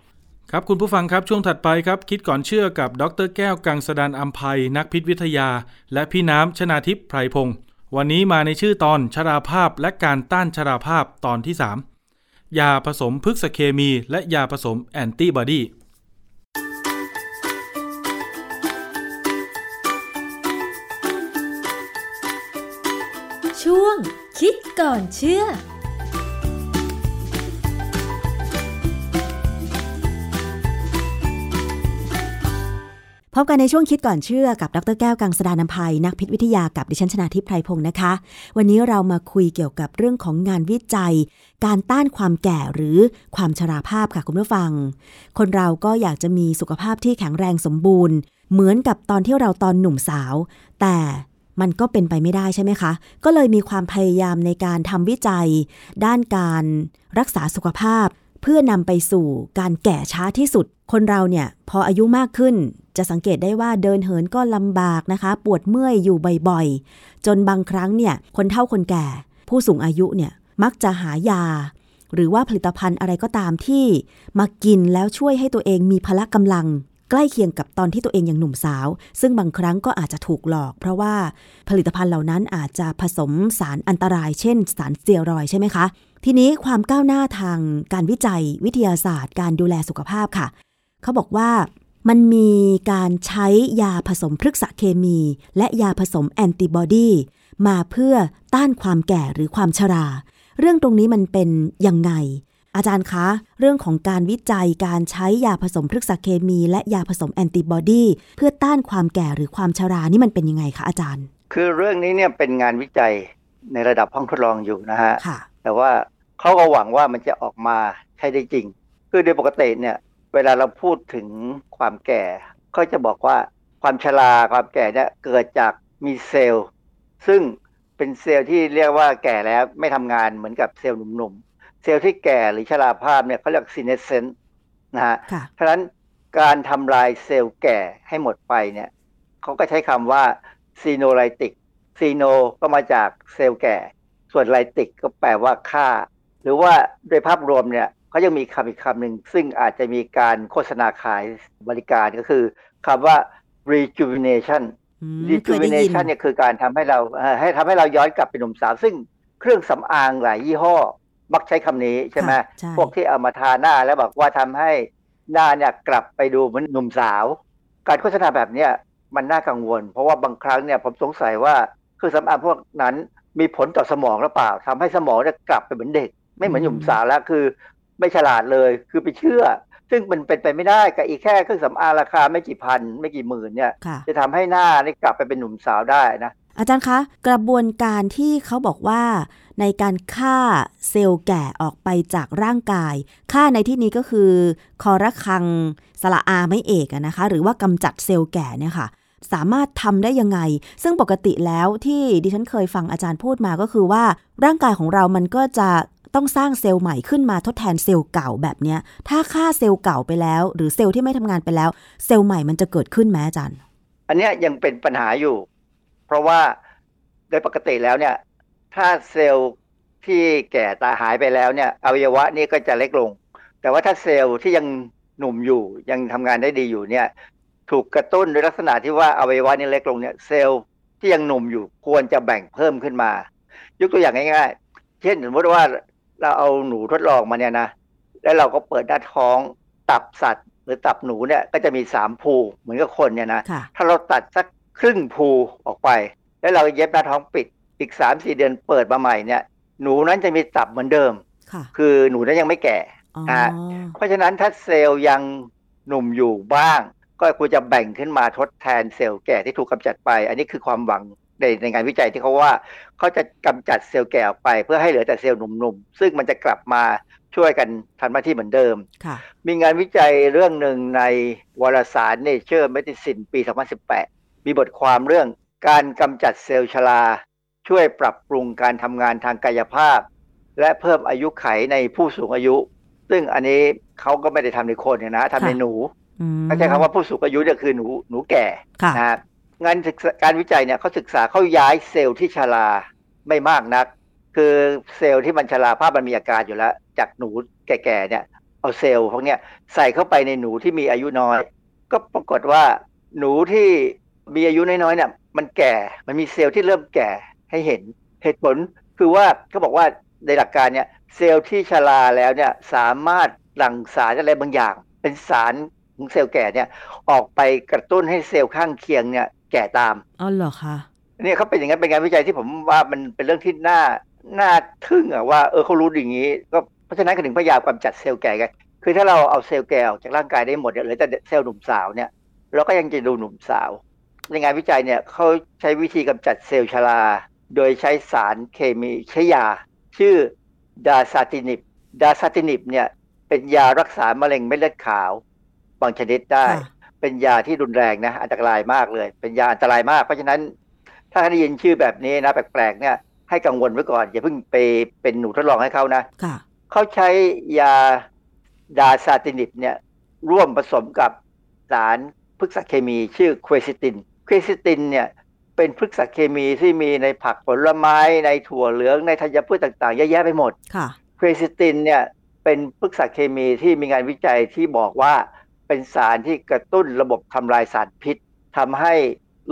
ครับคุณผู้ฟังครับช่วงถัดไปครับ คิดก่อนเชื่อกับดรแก้วกังสดานอัมภัยนักพิษวิทยา และพี่น้ำชนาทิพย์ไพรพงศ์วันนี้มาในชื่อตอนชราภาพและการต้านชราภาพตอนที่ 3 ยาผสมพฤกษเคมี และยาผสมแอนติบอดี ก่อนเชื่อพบกันในช่วงคิดก่อนเชื่อกับดรแก้วกังสดานนภัยนักพิษวิทยากับดิฉันชนาทิพย์ไพรพงศ์นะคะ วันนี้เรามาคุยเกี่ยวกับเรื่องของงานวิจัย การต้านความแก่หรือความชราภาพค่ะคุณผู้ฟัง คนเราก็อยากจะมีสุขภาพที่แข็งแรงสมบูรณ์ เหมือนกับตอนที่เราตอนหนุ่มสาว แต่ มันก็เป็นไปไม่ได้ใช่ไหมคะ ก็เลยมีความพยายามในการทำวิจัย ด้านการรักษาสุขภาพ เพื่อนำไปสู่การแก่ช้าที่สุด คนเราเนี่ยพออายุมากขึ้น จะสังเกตได้ว่าเดินเหินก็ลำบากนะคะ ปวดเมื่อยอยู่บ่อยๆ จนบางครั้งเนี่ยคนเฒ่าคนแก่ ผู้สูงอายุเนี่ยมักจะหายา หรือว่าผลิตภัณฑ์อะไรก็ตามที่มากินแล้วช่วยให้ตัวเองมีพละกำลัง ใกล้เคียงกับตอนที่ตัวเองยังหนุ่มสาว ซึ่งบางครั้งก็อาจจะถูกหลอก เพราะว่าผลิตภัณฑ์เหล่านั้นอาจจะผสมสารอันตราย เช่น สารสเตียรอยใช่ไหมคะ ทีนี้ความก้าวหน้าทางการวิจัยวิทยาศาสตร์ การดูแลสุขภาพค่ะ เขาบอกว่ามันมีการใช้ยาผสมพฤกษเคมี และยาผสมแอนติบอดีมาเพื่อต้านความแก่หรือความชรา เรื่องตรงนี้มันเป็นยังไง อาจารย์คะ เรื่องของการวิจัยการใช้ยาผสมพฤกษเคมี และยาผสมแอนติบอดีเพื่อต้านความแก่หรือความชรานี่มันเป็นยังไงคะอาจารย์ คือเรื่องนี้เนี่ยเป็นงานวิจัยในระดับห้องทดลองอยู่นะฮะค่ะแต่ว่าเขาก็หวังว่ามันจะออกมาใช้ได้จริง คือโดยปกติเนี่ย เวลาเราพูดถึงความแก่เขาจะบอกว่าความชราความแก่เนี่ยเกิดจากมีเซลล์ ซึ่งเป็นเซลล์ที่เรียกว่าแก่แล้วไม่ทำงานเหมือนกับเซลล์หนุ่มๆเซลล์ที่แก่หรือชราภาพเนี่ยเขาเรียก senescent นะฮะค่ะเพราะฉะนั้นการทำลายเซลล์แก่ให้หมดไปเนี่ยเขาก็ใช้คำว่าซีโนไลติกซีโนก็มาจากเซลล์แก่ ส่วนไลติกก็แปลว่าฆ่า หรือว่าโดยภาพรวมเนี่ยเขายังมีคำอีกคำหนึ่ง ซึ่งอาจจะมีการโฆษณาขายบริการก็คือคำว่า rejuvenation อืมเคยได้ยิน rejuvenation เนี่ยคือการทำให้เราเอ่อให้ทำให้เราย้อนกลับเป็นหนุ่มสาว ซึ่งเครื่องสำอางหลายยี่ห้อ มักใช้คำนี้ใช่ไหมค่ะใช่พวกที่เอามาทาหน้าแล้วบอกว่าทำให้หน้าเนี่ยกลับไปดูเหมือนหนุ่มสาว การโฆษณาแบบเนี้ยมันน่ากังวล เพราะว่าบางครั้งเนี่ยผมสงสัยว่าเครื่องสำอางพวกนั้นมีผลต่อสมองหรือเปล่าทำให้สมองเนี่ยกลับไปเหมือนเด็ก ไม่เหมือนหนุ่มสาวแล้วคือ ไม่ฉลาดเลยคือไปเชื่อ ซึ่งมันเป็นไปไม่ได้กับอีกแค่เครื่องสำอางราคาไม่กี่พัน ไม่กี่หมื่นเนี่ยค่ะจะทำให้หน้านี่กลับไปเป็นหนุ่มสาวได้นะอาจารย์คะ กระบวนการที่เขาบอกว่า ในการฆ่าเซลล์แก่ออกไปจากร่างกาย ฆ่าในที่นี้ก็คือ คอระคังสละอาไม่เอกนะคะ หรือว่ากำจัดเซลล์แก่เนี่ยค่ะสามารถทำได้ยังไง ซึ่งปกติแล้วที่ดิฉันเคยฟังอาจารย์พูดมาก็คือว่า ร่างกายของเรามันก็จะต้องสร้างเซลล์ใหม่ขึ้นมาทดแทนเซลล์เก่าแบบเนี้ย ถ้าฆ่าเซลล์เก่าไปแล้ว หรือเซลล์ที่ไม่ทำงานไปแล้ว เซลล์ใหม่มันจะเกิดขึ้นไหมอาจารย์ อันเนี้ยยังเป็นปัญหาอยู่ เพราะว่าโดยปกติแล้วเนี่ย ถ้าเซลล์ที่แก่ตายหายไปแล้วเนี่ยอวัยวะนี่ก็จะเล็กลง แต่ว่าถ้าเซลล์ที่ยังหนุ่มอยู่ยังทำงานได้ดีอยู่เนี่ย ถูกกระตุ้นโดยลักษณะที่ว่าอวัยวะนี่เล็กลงเนี่ยเซลล์ที่ยังหนุ่มอยู่ควรจะแบ่งเพิ่มขึ้นมา ยกตัวอย่างง่ายๆ เช่นสมมติว่าเราเอาหนูทดลองมาเนี่ยนะ แล้วเราก็เปิดหน้าท้องตับสัตว์ หรือตับหนูเนี่ยก็จะมีสามภูเหมือนกับคนเนี่ยนะค่ะถ้าเราตัดสักครึ่งภูออกไป แล้วเราเย็บหน้าท้องปิด อีกสามสี่เดือนเปิดมาใหม่เนี่ย หนูนั้นจะมีตับเหมือนเดิมค่ะคือหนูนั้นยังไม่แก่อ๋ออ่าเพราะฉะนั้นถ้าเซลล์ยังหนุ่มอยู่บ้าง ก็ควรจะแบ่งขึ้นมาทดแทนเซลล์แก่ที่ถูกกำจัดไป อันนี้คือความหวังในในงานวิจัยที่เขาว่าเขาจะกำจัดเซลล์แก่ออกไป เพื่อให้เหลือแต่เซลล์หนุ่มๆ ซึ่งมันจะกลับมาช่วยกันทำหน้าที่เหมือนเดิมค่ะมีงานวิจัยเรื่องหนึ่งในวารสาร Nature Medicine ปี 2018 มีบทความเรื่องการกำจัดเซลล์ชรา ช่วยปรับปรุงการทำงานทางกายภาพ และเพิ่มอายุไขในผู้สูงอายุ ซึ่งอันนี้เขาก็ไม่ได้ทำในคนเนี่ยนะทำในค่ะหนูอืมเขาใช้คำว่าผู้สูงอายุเนี่ยคือหนูหนูแก่ค่ะนะฮะงานศึกษาการวิจัยเนี่ยเขาศึกษาเขาย้ายเซลล์ที่ชราไม่มากนัก คือเซลล์ที่มันชราภาพมันมีอาการอยู่แล้ว จากหนูแก่ๆเนี่ยเอาเซลล์พวกเนี้ยใส่เข้าไปในหนูที่มีอายุน้อย ก็ปรากฏว่าหนูที่มีอายุน้อยๆเนี่ยมันแก่ มันมีเซลล์ที่เริ่มแก่ ให้เห็นเหตุผลคือว่าเขาบอกว่าในหลักการเนี่ยเซลล์ที่ชราแล้วเนี่ยสามารถหลั่งสารอะไรบางอย่าง เป็นสารของเซลล์แก่เนี่ยออกไปกระตุ้นให้เซลล์ข้างเคียงเนี่ยแก่ตามอ๋อเหรอคะเนี่ยเขาเป็นอย่างนั้นเป็นงานวิจัยที่ผมว่ามันเป็นเรื่องที่น่าน่าทึ่งอะว่าเออเขารู้อย่างนี้ก็เพราะฉะนั้นเขาถึงพยายามกำจัดเซลล์แก่กันคือถ้าเราเอาเซลล์แก่ออกจากร่างกายได้หมดเนี่ยเหลือแต่เซลล์หนุ่มสาวเนี่ยเราก็ยังจะดูหนุ่มสาว ในงานวิจัยเนี่ยเขาใช้วิธีกำจัดเซลล์ชรา โดยใช้สารเคมีใช้ยา ชื่อดาซาตินิบ ดาซาตินิบเนี่ยเป็นยารักษามะเร็งเม็ดเลือดขาวบางชนิดได้ค่ะเป็นยาที่รุนแรงนะอันตรายมากเลย เป็นยาอันตรายมาก เพราะฉะนั้น ถ้าได้ยินชื่อแบบนี้นะแปลกๆเนี่ยให้กังวลไว้ก่อน อย่าเพิ่งไปเป็นหนูทดลองให้เขานะค่ะเขาใช้ยาดาซาตินิบเนี่ยร่วมผสมกับสารพฤกษเคมีชื่อค e ซิตินค e ซิตินเนี่ย เป็นพฤกษเคมีที่มีในผักผลไม้ในถั่วเหลืองในธัญพืชต่างๆเยอะแยะไปหมดค่ะค e ซิตินเนี่ยเป็นพฤกษเคมีที่มีงานวิจัยที่บอกว่าเป็นสารที่กระตุ้นระบบทำลายสารพิษทำให้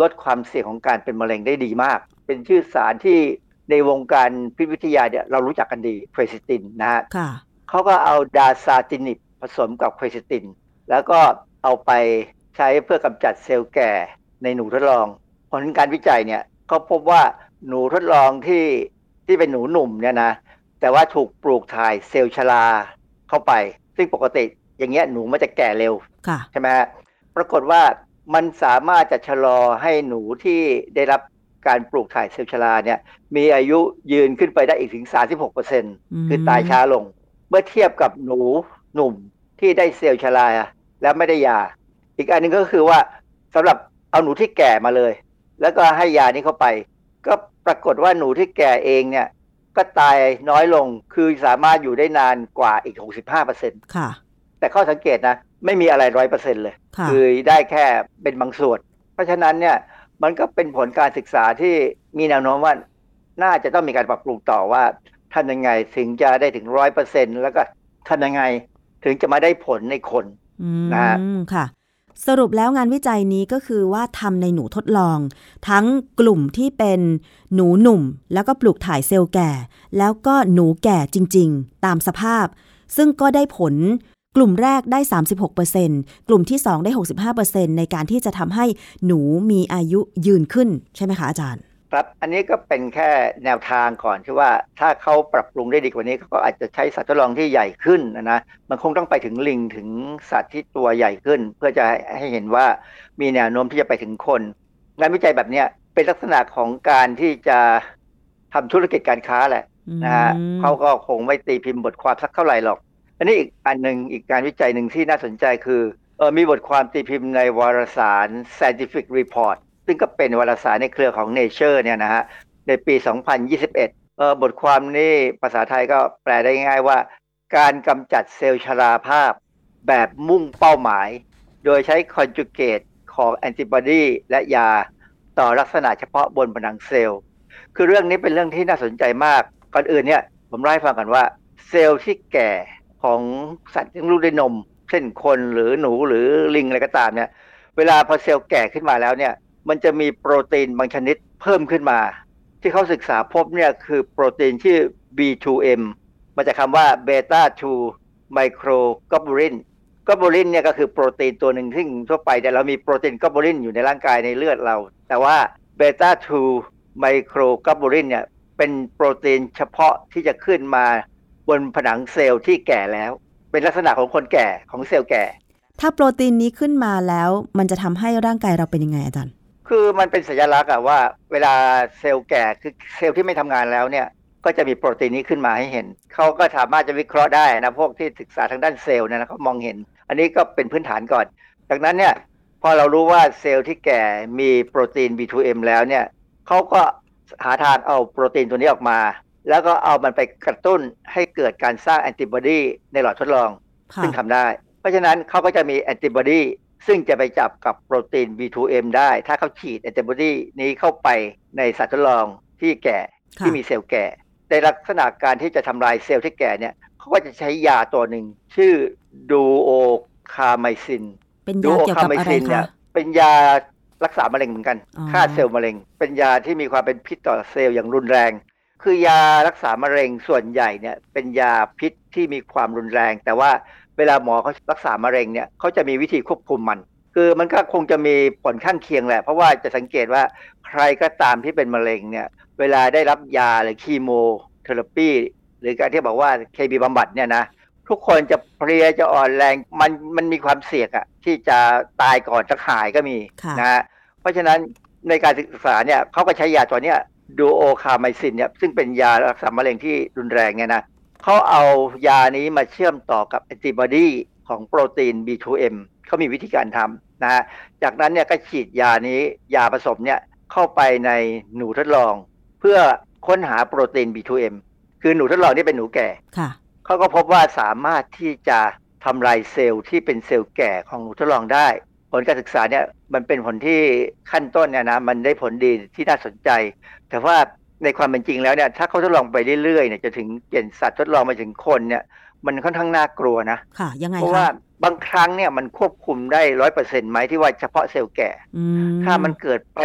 ลดความเสี่ยงของการเป็นมะเร็งได้ดีมาก เป็นชื่อสารที่ในวงการพิษวิทยาเนี่ยเรารู้จักกันดีค e ซิตินนะฮะค่ะเขาก็เอาดาซาตินิบผสมกับค e ซิติน แล้วก็เอาไปใช้เพื่อกำจัดเซลล์แก่ในหนูทดลองผ ลการวิจัยเนี่ยเขาพบว่าหนูทดลองที่ที่เป็นหนูหนุ่มเนี่ยนะแต่ว่าถูกปลูกถ่ายเซลล์ชราเข้าไป ซึ่งปกติอย่างเงี้ยหนูมันจะแก่เร็วค่ะใช่ไหมฮะปรากฏว่ามันสามารถจะชะลอให้หนูที่ได้รับการปลูกถ่ายเซลล์ชราเนี่ย มีอายุยืนขึ้นไปได้อีกถึง 36%คือตายช้าลง เมื่อเทียบกับหนูหนุ่มที่ได้เซลล์ชราแล้วไม่ได้ยา อีกอันหนึงก็คือว่าสำหรับเอาหนูที่แก่มาเลย แล้วก็ให้ยานี้เข้าไป ก็ปรากฏว่าหนูที่แก่เองเนี่ย ก็ตายน้อยลงคือสามารถอยู่ได้นานกว่าอีก 65เปอร์เซ็นต์ค่ะ แต่ข้อสังเกตนะ ไม่มีอะไรร้อยเปอร์เซ็นต์เลยค่ะคือได้แค่เป็นบางส่วน เพราะฉะนั้นเนี่ยมันก็เป็นผลการศึกษาที่มีแนวโน้มว่า น่าจะต้องมีการปรับปรุงต่อว่าทำยังไงถึงจะได้ถึงร้อยเปอร์เซ็นแล้วก็ทำยังไงถึงจะมาได้ผลในคนอืมนะฮะค่ะ สรุปแล้วงานวิจัยนี้ก็คือว่าทำในหนูทดลอง ทั้งกลุ่มที่เป็นหนูหนุ่ม แล้วก็ปลูกถ่ายเซลล์แก่ แล้วก็หนูแก่จริง ๆ ตามสภาพ ซึ่งก็ได้ผลกลุ่มแรกได้ 36%กลุ่มที่ 2 ได้ 65%ในการที่จะทำให้หนูมีอายุยืนขึ้นใช่ไหมคะอาจารย์ ครับอันนี้ก็เป็นแค่แนวทางก่อนที่ว่าถ้าเขาปรับปรุงได้ดีกว่านี้เขาก็อาจจะใช้สัตว์ทดลองที่ใหญ่ขึ้นนะนะมันคงต้องไปถึงลิงถึงสัตว์ที่ตัวใหญ่ขึ้น เพื่อจะให้เห็นว่ามีแนวโน้มที่จะไปถึงคน งานวิจัยแบบเนี้ยเป็นลักษณะของการที่จะทำธุรกิจการค้าแหละนะฮะอืมเขาก็คงไม่ตีพิมพ์บทความสักเท่าไหร่หรอก อันนี้อีกอันหนึ่งอีกการวิจัยหนึ่งที่น่าสนใจคือเออมีบทความตีพิมพ์ในวารสาร Scientific Report ซึ่งก็เป็นวารสารในเครือของ Nature เนี่ยนะฮะในปี 2021เออบทความนี้ภาษาไทยก็แปลได้ง่ายว่า การกำจัดเซลล์ชราภาพแบบมุ่งเป้าหมาย โดยใช้ conjugate ของแอนติบอดีและยาต่อลักษณะเฉพาะบนผนังเซลล์ คือเรื่องนี้เป็นเรื่องที่น่าสนใจมาก ก่อนอื่นเนี่ยผมเล่าให้ฟังกันว่า เซลล์ที่แก่ของสัตว์ที่เลี้ยงลูกด้วยนม เช่นคนหรือหนูหรือลิงอะไรก็ตามเนี่ย เวลาพอเซลล์แก่ขึ้นมาแล้วเนี่ย มันจะมีโปรตีนบางชนิดเพิ่มขึ้นมา ที่เขาศึกษาพบเนี่ยคือโปรตีนชื่อ B2M มาจากคำว่าเบต้า2 microglobulin กอบ u ลินเนี่ยก็คือโปรตีนตัวหนึ่งที่ทั่วไปแต่เรามีโปรตีนกอบ u ลินอยู่ในร่างกายในเลือดเรา แต่ว่าเบต้า2 microglobulin เนี่ยเป็นโปรตีนเฉพาะที่จะขึ้นมาบนผนังเซลล์ที่แก่แล้ว เป็นลักษณะของคนแก่ของเซลล์แก่ ถ้าโปรตีนนี้ขึ้นมาแล้ว มันจะทำให้ร่างกายเราเป็นยังไงอาจารย์ คือมันเป็นสัญลักษณ์อะว่า เวลาเซลล์แก่คือเซลล์ที่ไม่ทำงานแล้วเนี่ยก็จะมีโปรตีนนี้ขึ้นมาให้เห็น เขาก็สามารถจะวิเคราะห์ได้นะพวกที่ศึกษาทางด้านเซลล์เนี่ยนะเขามองเห็น อันนี้ก็เป็นพื้นฐานก่อน จากนั้นเนี่ยพอเรารู้ว่าเซลล์ที่แก่มีโปรตีน B2M แล้วเนี่ยเขาก็หาทางเอาโปรตีนตัวนี้ออกมา แล้วก็เอามันไปกระตุ้นให้เกิดการสร้างแอนติบอดีในหลอดทดลองค่ะซึ่งทำได้ เพราะฉะนั้นเขาก็จะมีแอนติบอดี ซึ่งจะไปจับกับโปรตีน B2M ได้ ถ้าเขาฉีดแอนติบอดีนี้เข้าไปในสัตว์ทดลองที่แก่ค่ะที่มีเซลล์แก่ ในลักษณะการที่จะทำลายเซลล์ที่แก่เนี่ยเขาก็จะใช้ยาตัวหนึ่ง ชื่อ duocarmycin เป็นดูยาโอเกี่ยวคากับไมอะไรซินเนี่คะยเป็นยารักษามะเร็งเหมือนกันอ๋อฆ่าเซลล์มะเร็ง เป็นยาที่มีความเป็นพิษต่อเซลล์อย่างรุนแรง คือยารักษามะเร็งส่วนใหญ่เนี่ยเป็นยาพิษที่มีความรุนแรง แต่ว่าเวลาหมอเขารักษามะเร็งเนี่ยเขาจะมีวิธีควบคุมมัน คือมันก็คงจะมีผลข้างเคียงแหละ เพราะว่าจะสังเกตว่าใครก็ตามที่เป็นมะเร็งเนี่ยเวลาได้รับยาหรือ chemotherapy หรือการที่บอกว่าเคมีบำบัดเนี่ยนะทุกคนจะเพลียจะอ่อนแรงมันมันมีความเสี่ยงอะที่จะตายก่อนจะหายก็มีค่ะนะฮะเพราะฉะนั้นในการศึกษาเนี่ยเขาก็ใช้ยาตัวเนี้ย ดูโอคาไมซินเนี่ยซึ่งเป็นยารักษามะเร็งที่รุนแรงเนี่ยนะเขาเอายานี้มาเชื่อมต่อกับแอนติบอดีของโปรตีน B2M เขามีวิธีการทำนะฮะจากนั้นเนี่ยก็ฉีดยานี้ยาผสมเนี่ยเข้าไปในหนูทดลอง เพื่อค้นหาโปรตีน B2M คือหนูทดลองนี่เป็นหนูแก่ค่ะเขาก็พบว่าสามารถที่จะทำลายเซลล์ที่เป็นเซลล์แก่ของหนูทดลองได้ ผลการศึกษาเนี่ย มันเป็นผลที่ขั้นต้นเนี่ยนะมันได้ผลดีที่น่าสนใจ แต่ว่าในความเป็นจริงแล้วเนี่ยถ้าเขาทดลองไปเรื่อยๆเนี่ยจะถึงเปลี่ยนสัตว์ทดลองมาถึงคนเนี่ย มันค่อนข้างน่ากลัวนะค่ะยังไงเพราะคะว่าบางครั้งเนี่ยมันควบคุมได้ร้อยเปอร์เซ็นต์ไหมที่ว่าเฉพาะเซลล์แก่อืมถ้ามันเกิดไป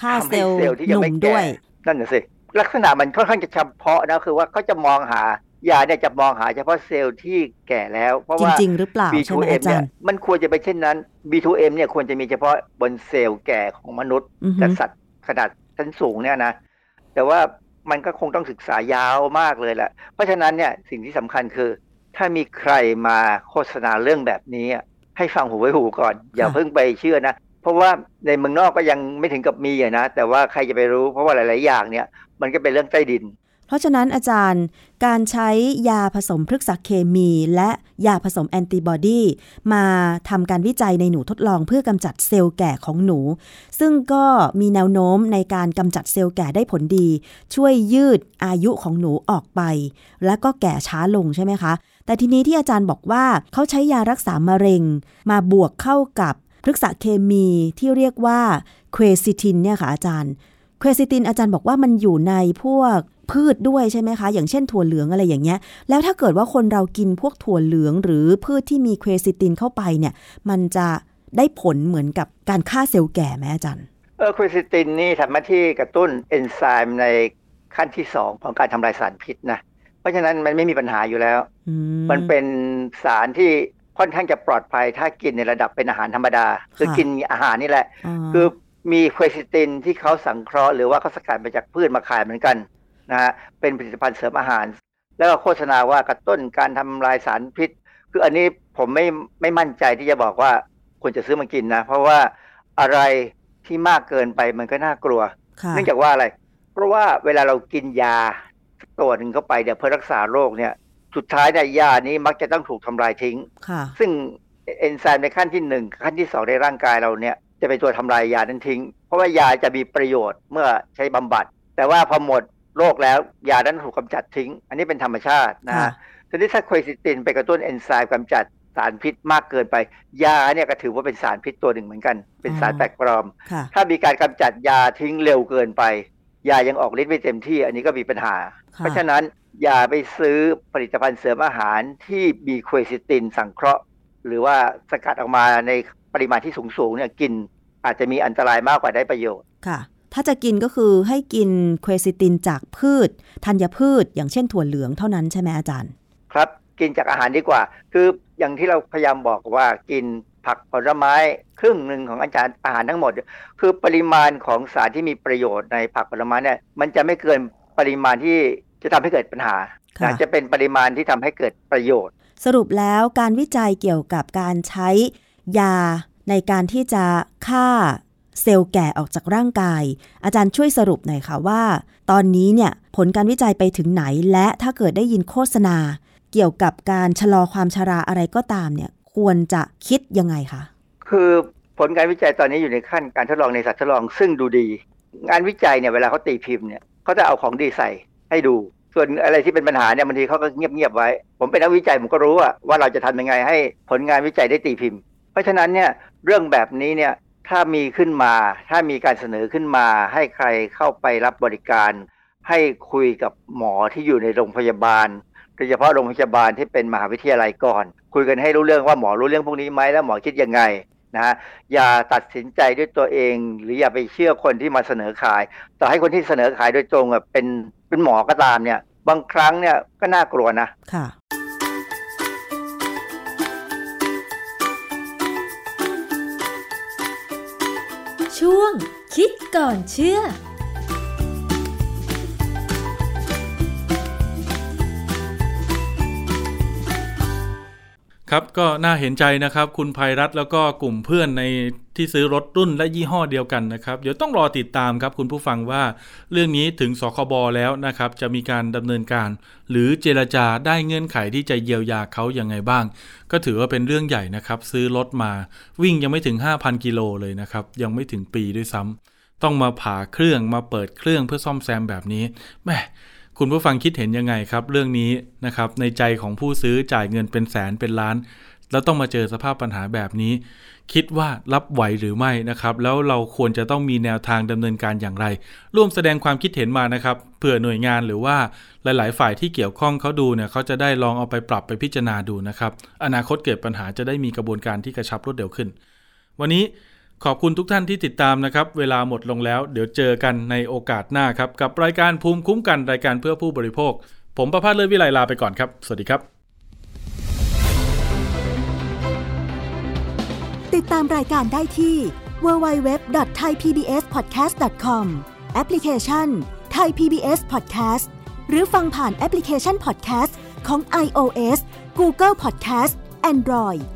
ฆ่าทำเซให้ลล์เซลล์ที่หยังนุ่ไม่มแก่ด้วยนั่นน่ะสิลักษณะมันค่อนข้างจะเฉพาะนะคือว่าเขาจะมองหา ยาเนี่ยจะมองหาเฉพาะเซลล์ที่แก่แล้ว เพราะจว่าริงๆหรือเปล่าใช่ไหม B2M อาจาเนี่ยรย์มันควรจะเป็นเช่นนั้น B2M เนี่ยควรจะมีเฉพาะบนเซลล์แก่ของมนุษย์อือฮึและสัตว์ขนาดชั้นสูงเนี่ยนะ แต่ว่ามันก็คงต้องศึกษายาวมากเลยแหละเพราะฉะนั้นเนี่ยสิ่งที่สำคัญคือ ถ้ามีใครมาโฆษณาเรื่องแบบนี้อะให้ฟังหูไว้หูก่อน อย่าเพิ่งไปเชื่อนะ เพราะว่าในเมืองนอกก็ยังไม่ถึงกับมีอะนะแต่ว่าใครจะไปรู้ เพราะว่าหลาย ๆ อย่างเนี่ยมันก็เป็นเรื่องใต้ดิน เพราะฉะนั้นอาจารย์การใช้ยาผสมพฤกษเคมี และยาผสมแอนติบอดีมาทำการวิจัยในหนูทดลองเพื่อกำจัดเซลล์แก่ของหนู ซึ่งก็มีแนวโน้มในการกำจัดเซลล์แก่ได้ผลดี ช่วยยืดอายุของหนูออกไป และก็แก่ช้าลงใช่ไหมคะ แต่ทีนี้ที่อาจารย์บอกว่าเขาใช้ยารักษามะเร็ง มาบวกเข้ากับพฤกษเคมีที่เรียกว่า quercetin เนี่ยค่ะอาจารย์ quercetin อาจารย์บอกว่ามันอยู่ในพวก พืชด้วยใช่ไหมคะ อย่างเช่นถั่วเหลืองอะไรอย่างเงี้ย แล้วถ้าเกิดว่าคนเรากินพวกถั่วเหลือง หรือพืชที่มี quercetin เข้าไปเนี่ย มันจะได้ผลเหมือนกับการฆ่าเซลล์แก่ไหมอาจารย์ เออ quercetin นี่ทำหน้าที่กระตุ้นเอนไซม์ในขั้นที่สองของการทำลายสารพิษนะ เพราะฉะนั้นมันไม่มีปัญหาอยู่แล้ว มันเป็นสารที่ค่อนข้างจะปลอดภัย ถ้ากินในระดับเป็นอาหารธรรมดา คือกินอาหารนี่แหละ คือมีเควซิตินที่เขาสังเคราะห์หรือว่าเขาสกัดมาจากพืชมาขายเหมือนกัน นะฮะเป็นผลิตภัณฑ์เสริมอาหาร แล้วก็โฆษณาว่ากระตุ้นการทำลายสารพิษ คืออันนี้ผมไม่ไม่มั่นใจที่จะบอกว่าควรจะซื้อมากินนะ เพราะว่าอะไรที่มากเกินไปมันก็น่ากลัว เนื่องจากว่าอะไร เพราะว่าเวลาเรากินยาตัวหนึ่งเข้าไปเดี๋ยวเพื่อรักษาโรคเนี่ย สุดท้ายเนี่ยยานี้มักจะต้องถูกทำลายทิ้ง ซึ่งเอนไซม์ในขั้นที่หนึ่งขั้นที่สองในร่างกายเราเนี่ยจะเป็นตัวทำลายยานั้นทิ้ง เพราะว่ายาจะมีประโยชน์เมื่อใช้บำบัด แต่ว่าพอหมด โรคแล้วยานั้นถูกกาจัดทิ้ง อันนี้เป็นธรรมชาตินะฮะทีนี้ถ้าโคซิตินไปกระตุ้นเอนไซม์กำจัดสารพิษมากเกินไป ยาเนี่ยก็ถือว่าเป็นสารพิษตัวหนึ่งเหมือนกัน เป็นสารแปลกปลอม ถ้ามีการกำจัดยาทิ้งเร็วเกินไป ยายังออกฤทธิ์ไม่เต็มที่ อันนี้ก็มีปัญหา เพราะฉะนั้นอย่าไปซื้อผลิตภัณฑ์เสริมอาหารที่มีโคซิตินสังเคราะห์ หรือว่าสกัดออกมาในปริมาณที่สูงๆเนี่ยกินอาจจะมีอันตรายมากกว่าได้ประโยชน์ค่ะ ถ้าจะกินก็คือให้กินเควซิตินจากพืชธัญพืช อย่างเช่นถั่วเหลืองเท่านั้นใช่ไหมอาจารย์ ครับกินจากอาหารดีกว่า คืออย่างที่เราพยายามบอกว่ากินผักผลไม้ครึ่งหนึ่งของอาจารย์อาหารทั้งหมด คือปริมาณของสารที่มีประโยชน์ในผักผลไม้เนี่ยมันจะไม่เกินปริมาณที่จะทำให้เกิดปัญหาจะเป็นปริมาณที่ทำให้เกิดประโยชน์ สรุปแล้วการวิจัยเกี่ยวกับการใช้ยาในการที่จะฆ่า เซลล์แก่ออกจากร่างกาย อาจารย์ช่วยสรุปหน่อยค่ะว่า ตอนนี้เนี่ยผลการวิจัยไปถึงไหน และถ้าเกิดได้ยินโฆษณา เกี่ยวกับการชะลอความชราอะไรก็ตามเนี่ยควรจะคิดยังไงคะคือผลการวิจัยตอนนี้อยู่ในขั้นการทดลองในสัตว์ทดลองซึ่งดูดี งานวิจัยเนี่ยเวลาเขาตีพิมพ์เนี่ยเขาจะเอาของดีใส่ให้ดู ส่วนอะไรที่เป็นปัญหาเนี่ยบางทีเขาก็เงียบๆไว้ ผมเป็นนักวิจัยผมก็รู้ว่าเราจะทำยังไงให้ผลงานวิจัยได้ตีพิมพ์ เพราะฉะนั้นเนี่ยเรื่องแบบนี้เนี่ย ถ้ามีขึ้นมา ถ้ามีการเสนอขึ้นมา ให้ใครเข้าไปรับบริการ ให้คุยกับหมอที่อยู่ในโรงพยาบาลโดยเฉพาะโรงพยาบาลที่เป็นมหาวิทยาลัยก่อน คุยกันให้รู้เรื่องว่าหมอรู้เรื่องพวกนี้ไหมแล้วหมอคิดยังไงนะฮะอย่าตัดสินใจด้วยตัวเอง หรืออย่าไปเชื่อคนที่มาเสนอขาย ต่อให้คนที่เสนอขายโดยตรงเป็นเป็นหมอก็ตามเนี่ย บางครั้งเนี่ยก็น่ากลัวนะ ช่วงคิดก่อนเชื่อ ครับก็น่าเห็นใจนะครับ คุณภัยรัตแล้วก็กลุ่มเพื่อนในที่ซื้อรถรุ่นและยี่ห้อเดียวกันนะครับเดี๋ยวต้องรอติดตามครับคุณผู้ฟังว่าเรื่องนี้ถึงสคบแล้วนะครับ จะมีการดำเนินการ หรือเจรจาได้เงื่อนไขที่จะเยียวยาเขาอย่างไงบ้าง ก็ถือว่าเป็นเรื่องใหญ่นะครับ ซื้อรถมาวิ่งยังไม่ถึง 5,000 กิโลเลยนะครับ ยังไม่ถึงปีด้วยซ้ำต้องมาผ่าเครื่องมาเปิดเครื่องเพื่อซ่อมแซมแบบนี้แม่ คุณผู้ฟังคิดเห็นยังไงครับ เรื่องนี้นะครับในใจของผู้ซื้อจ่ายเงินเป็นแสนเป็นล้าน แล้วต้องมาเจอสภาพปัญหาแบบนี้ คิดว่ารับไหวหรือไม่นะครับ แล้วเราควรจะต้องมีแนวทางดำเนินการอย่างไร ร่วมแสดงความคิดเห็นมานะครับเผื่อหน่วยงานหรือว่าหลาย ๆ ฝ่ายที่เกี่ยวข้องเขาดูเนี่ยเขาจะได้ลองเอาไปปรับไปพิจารณาดูนะครับ อนาคตเกิดปัญหาจะได้มีกระบวนการที่กระชับรวดเร็วขึ้น วันนี้ ขอบคุณทุกท่านที่ติดตามนะครับ เวลาหมดลงแล้ว เดี๋ยวเจอกันในโอกาสหน้าครับ กับรายการภูมิคุ้มกันรายการเพื่อผู้บริโภค ผมประพาสเลิศวิไลลาไปก่อนครับ สวัสดีครับ ติดตามรายการได้ที่ www.thaipbspodcast.com แอปพลิเคชัน Thai PBS Podcast หรือฟังผ่านแอปพลิเคชัน Podcast ของ iOS Google Podcast Android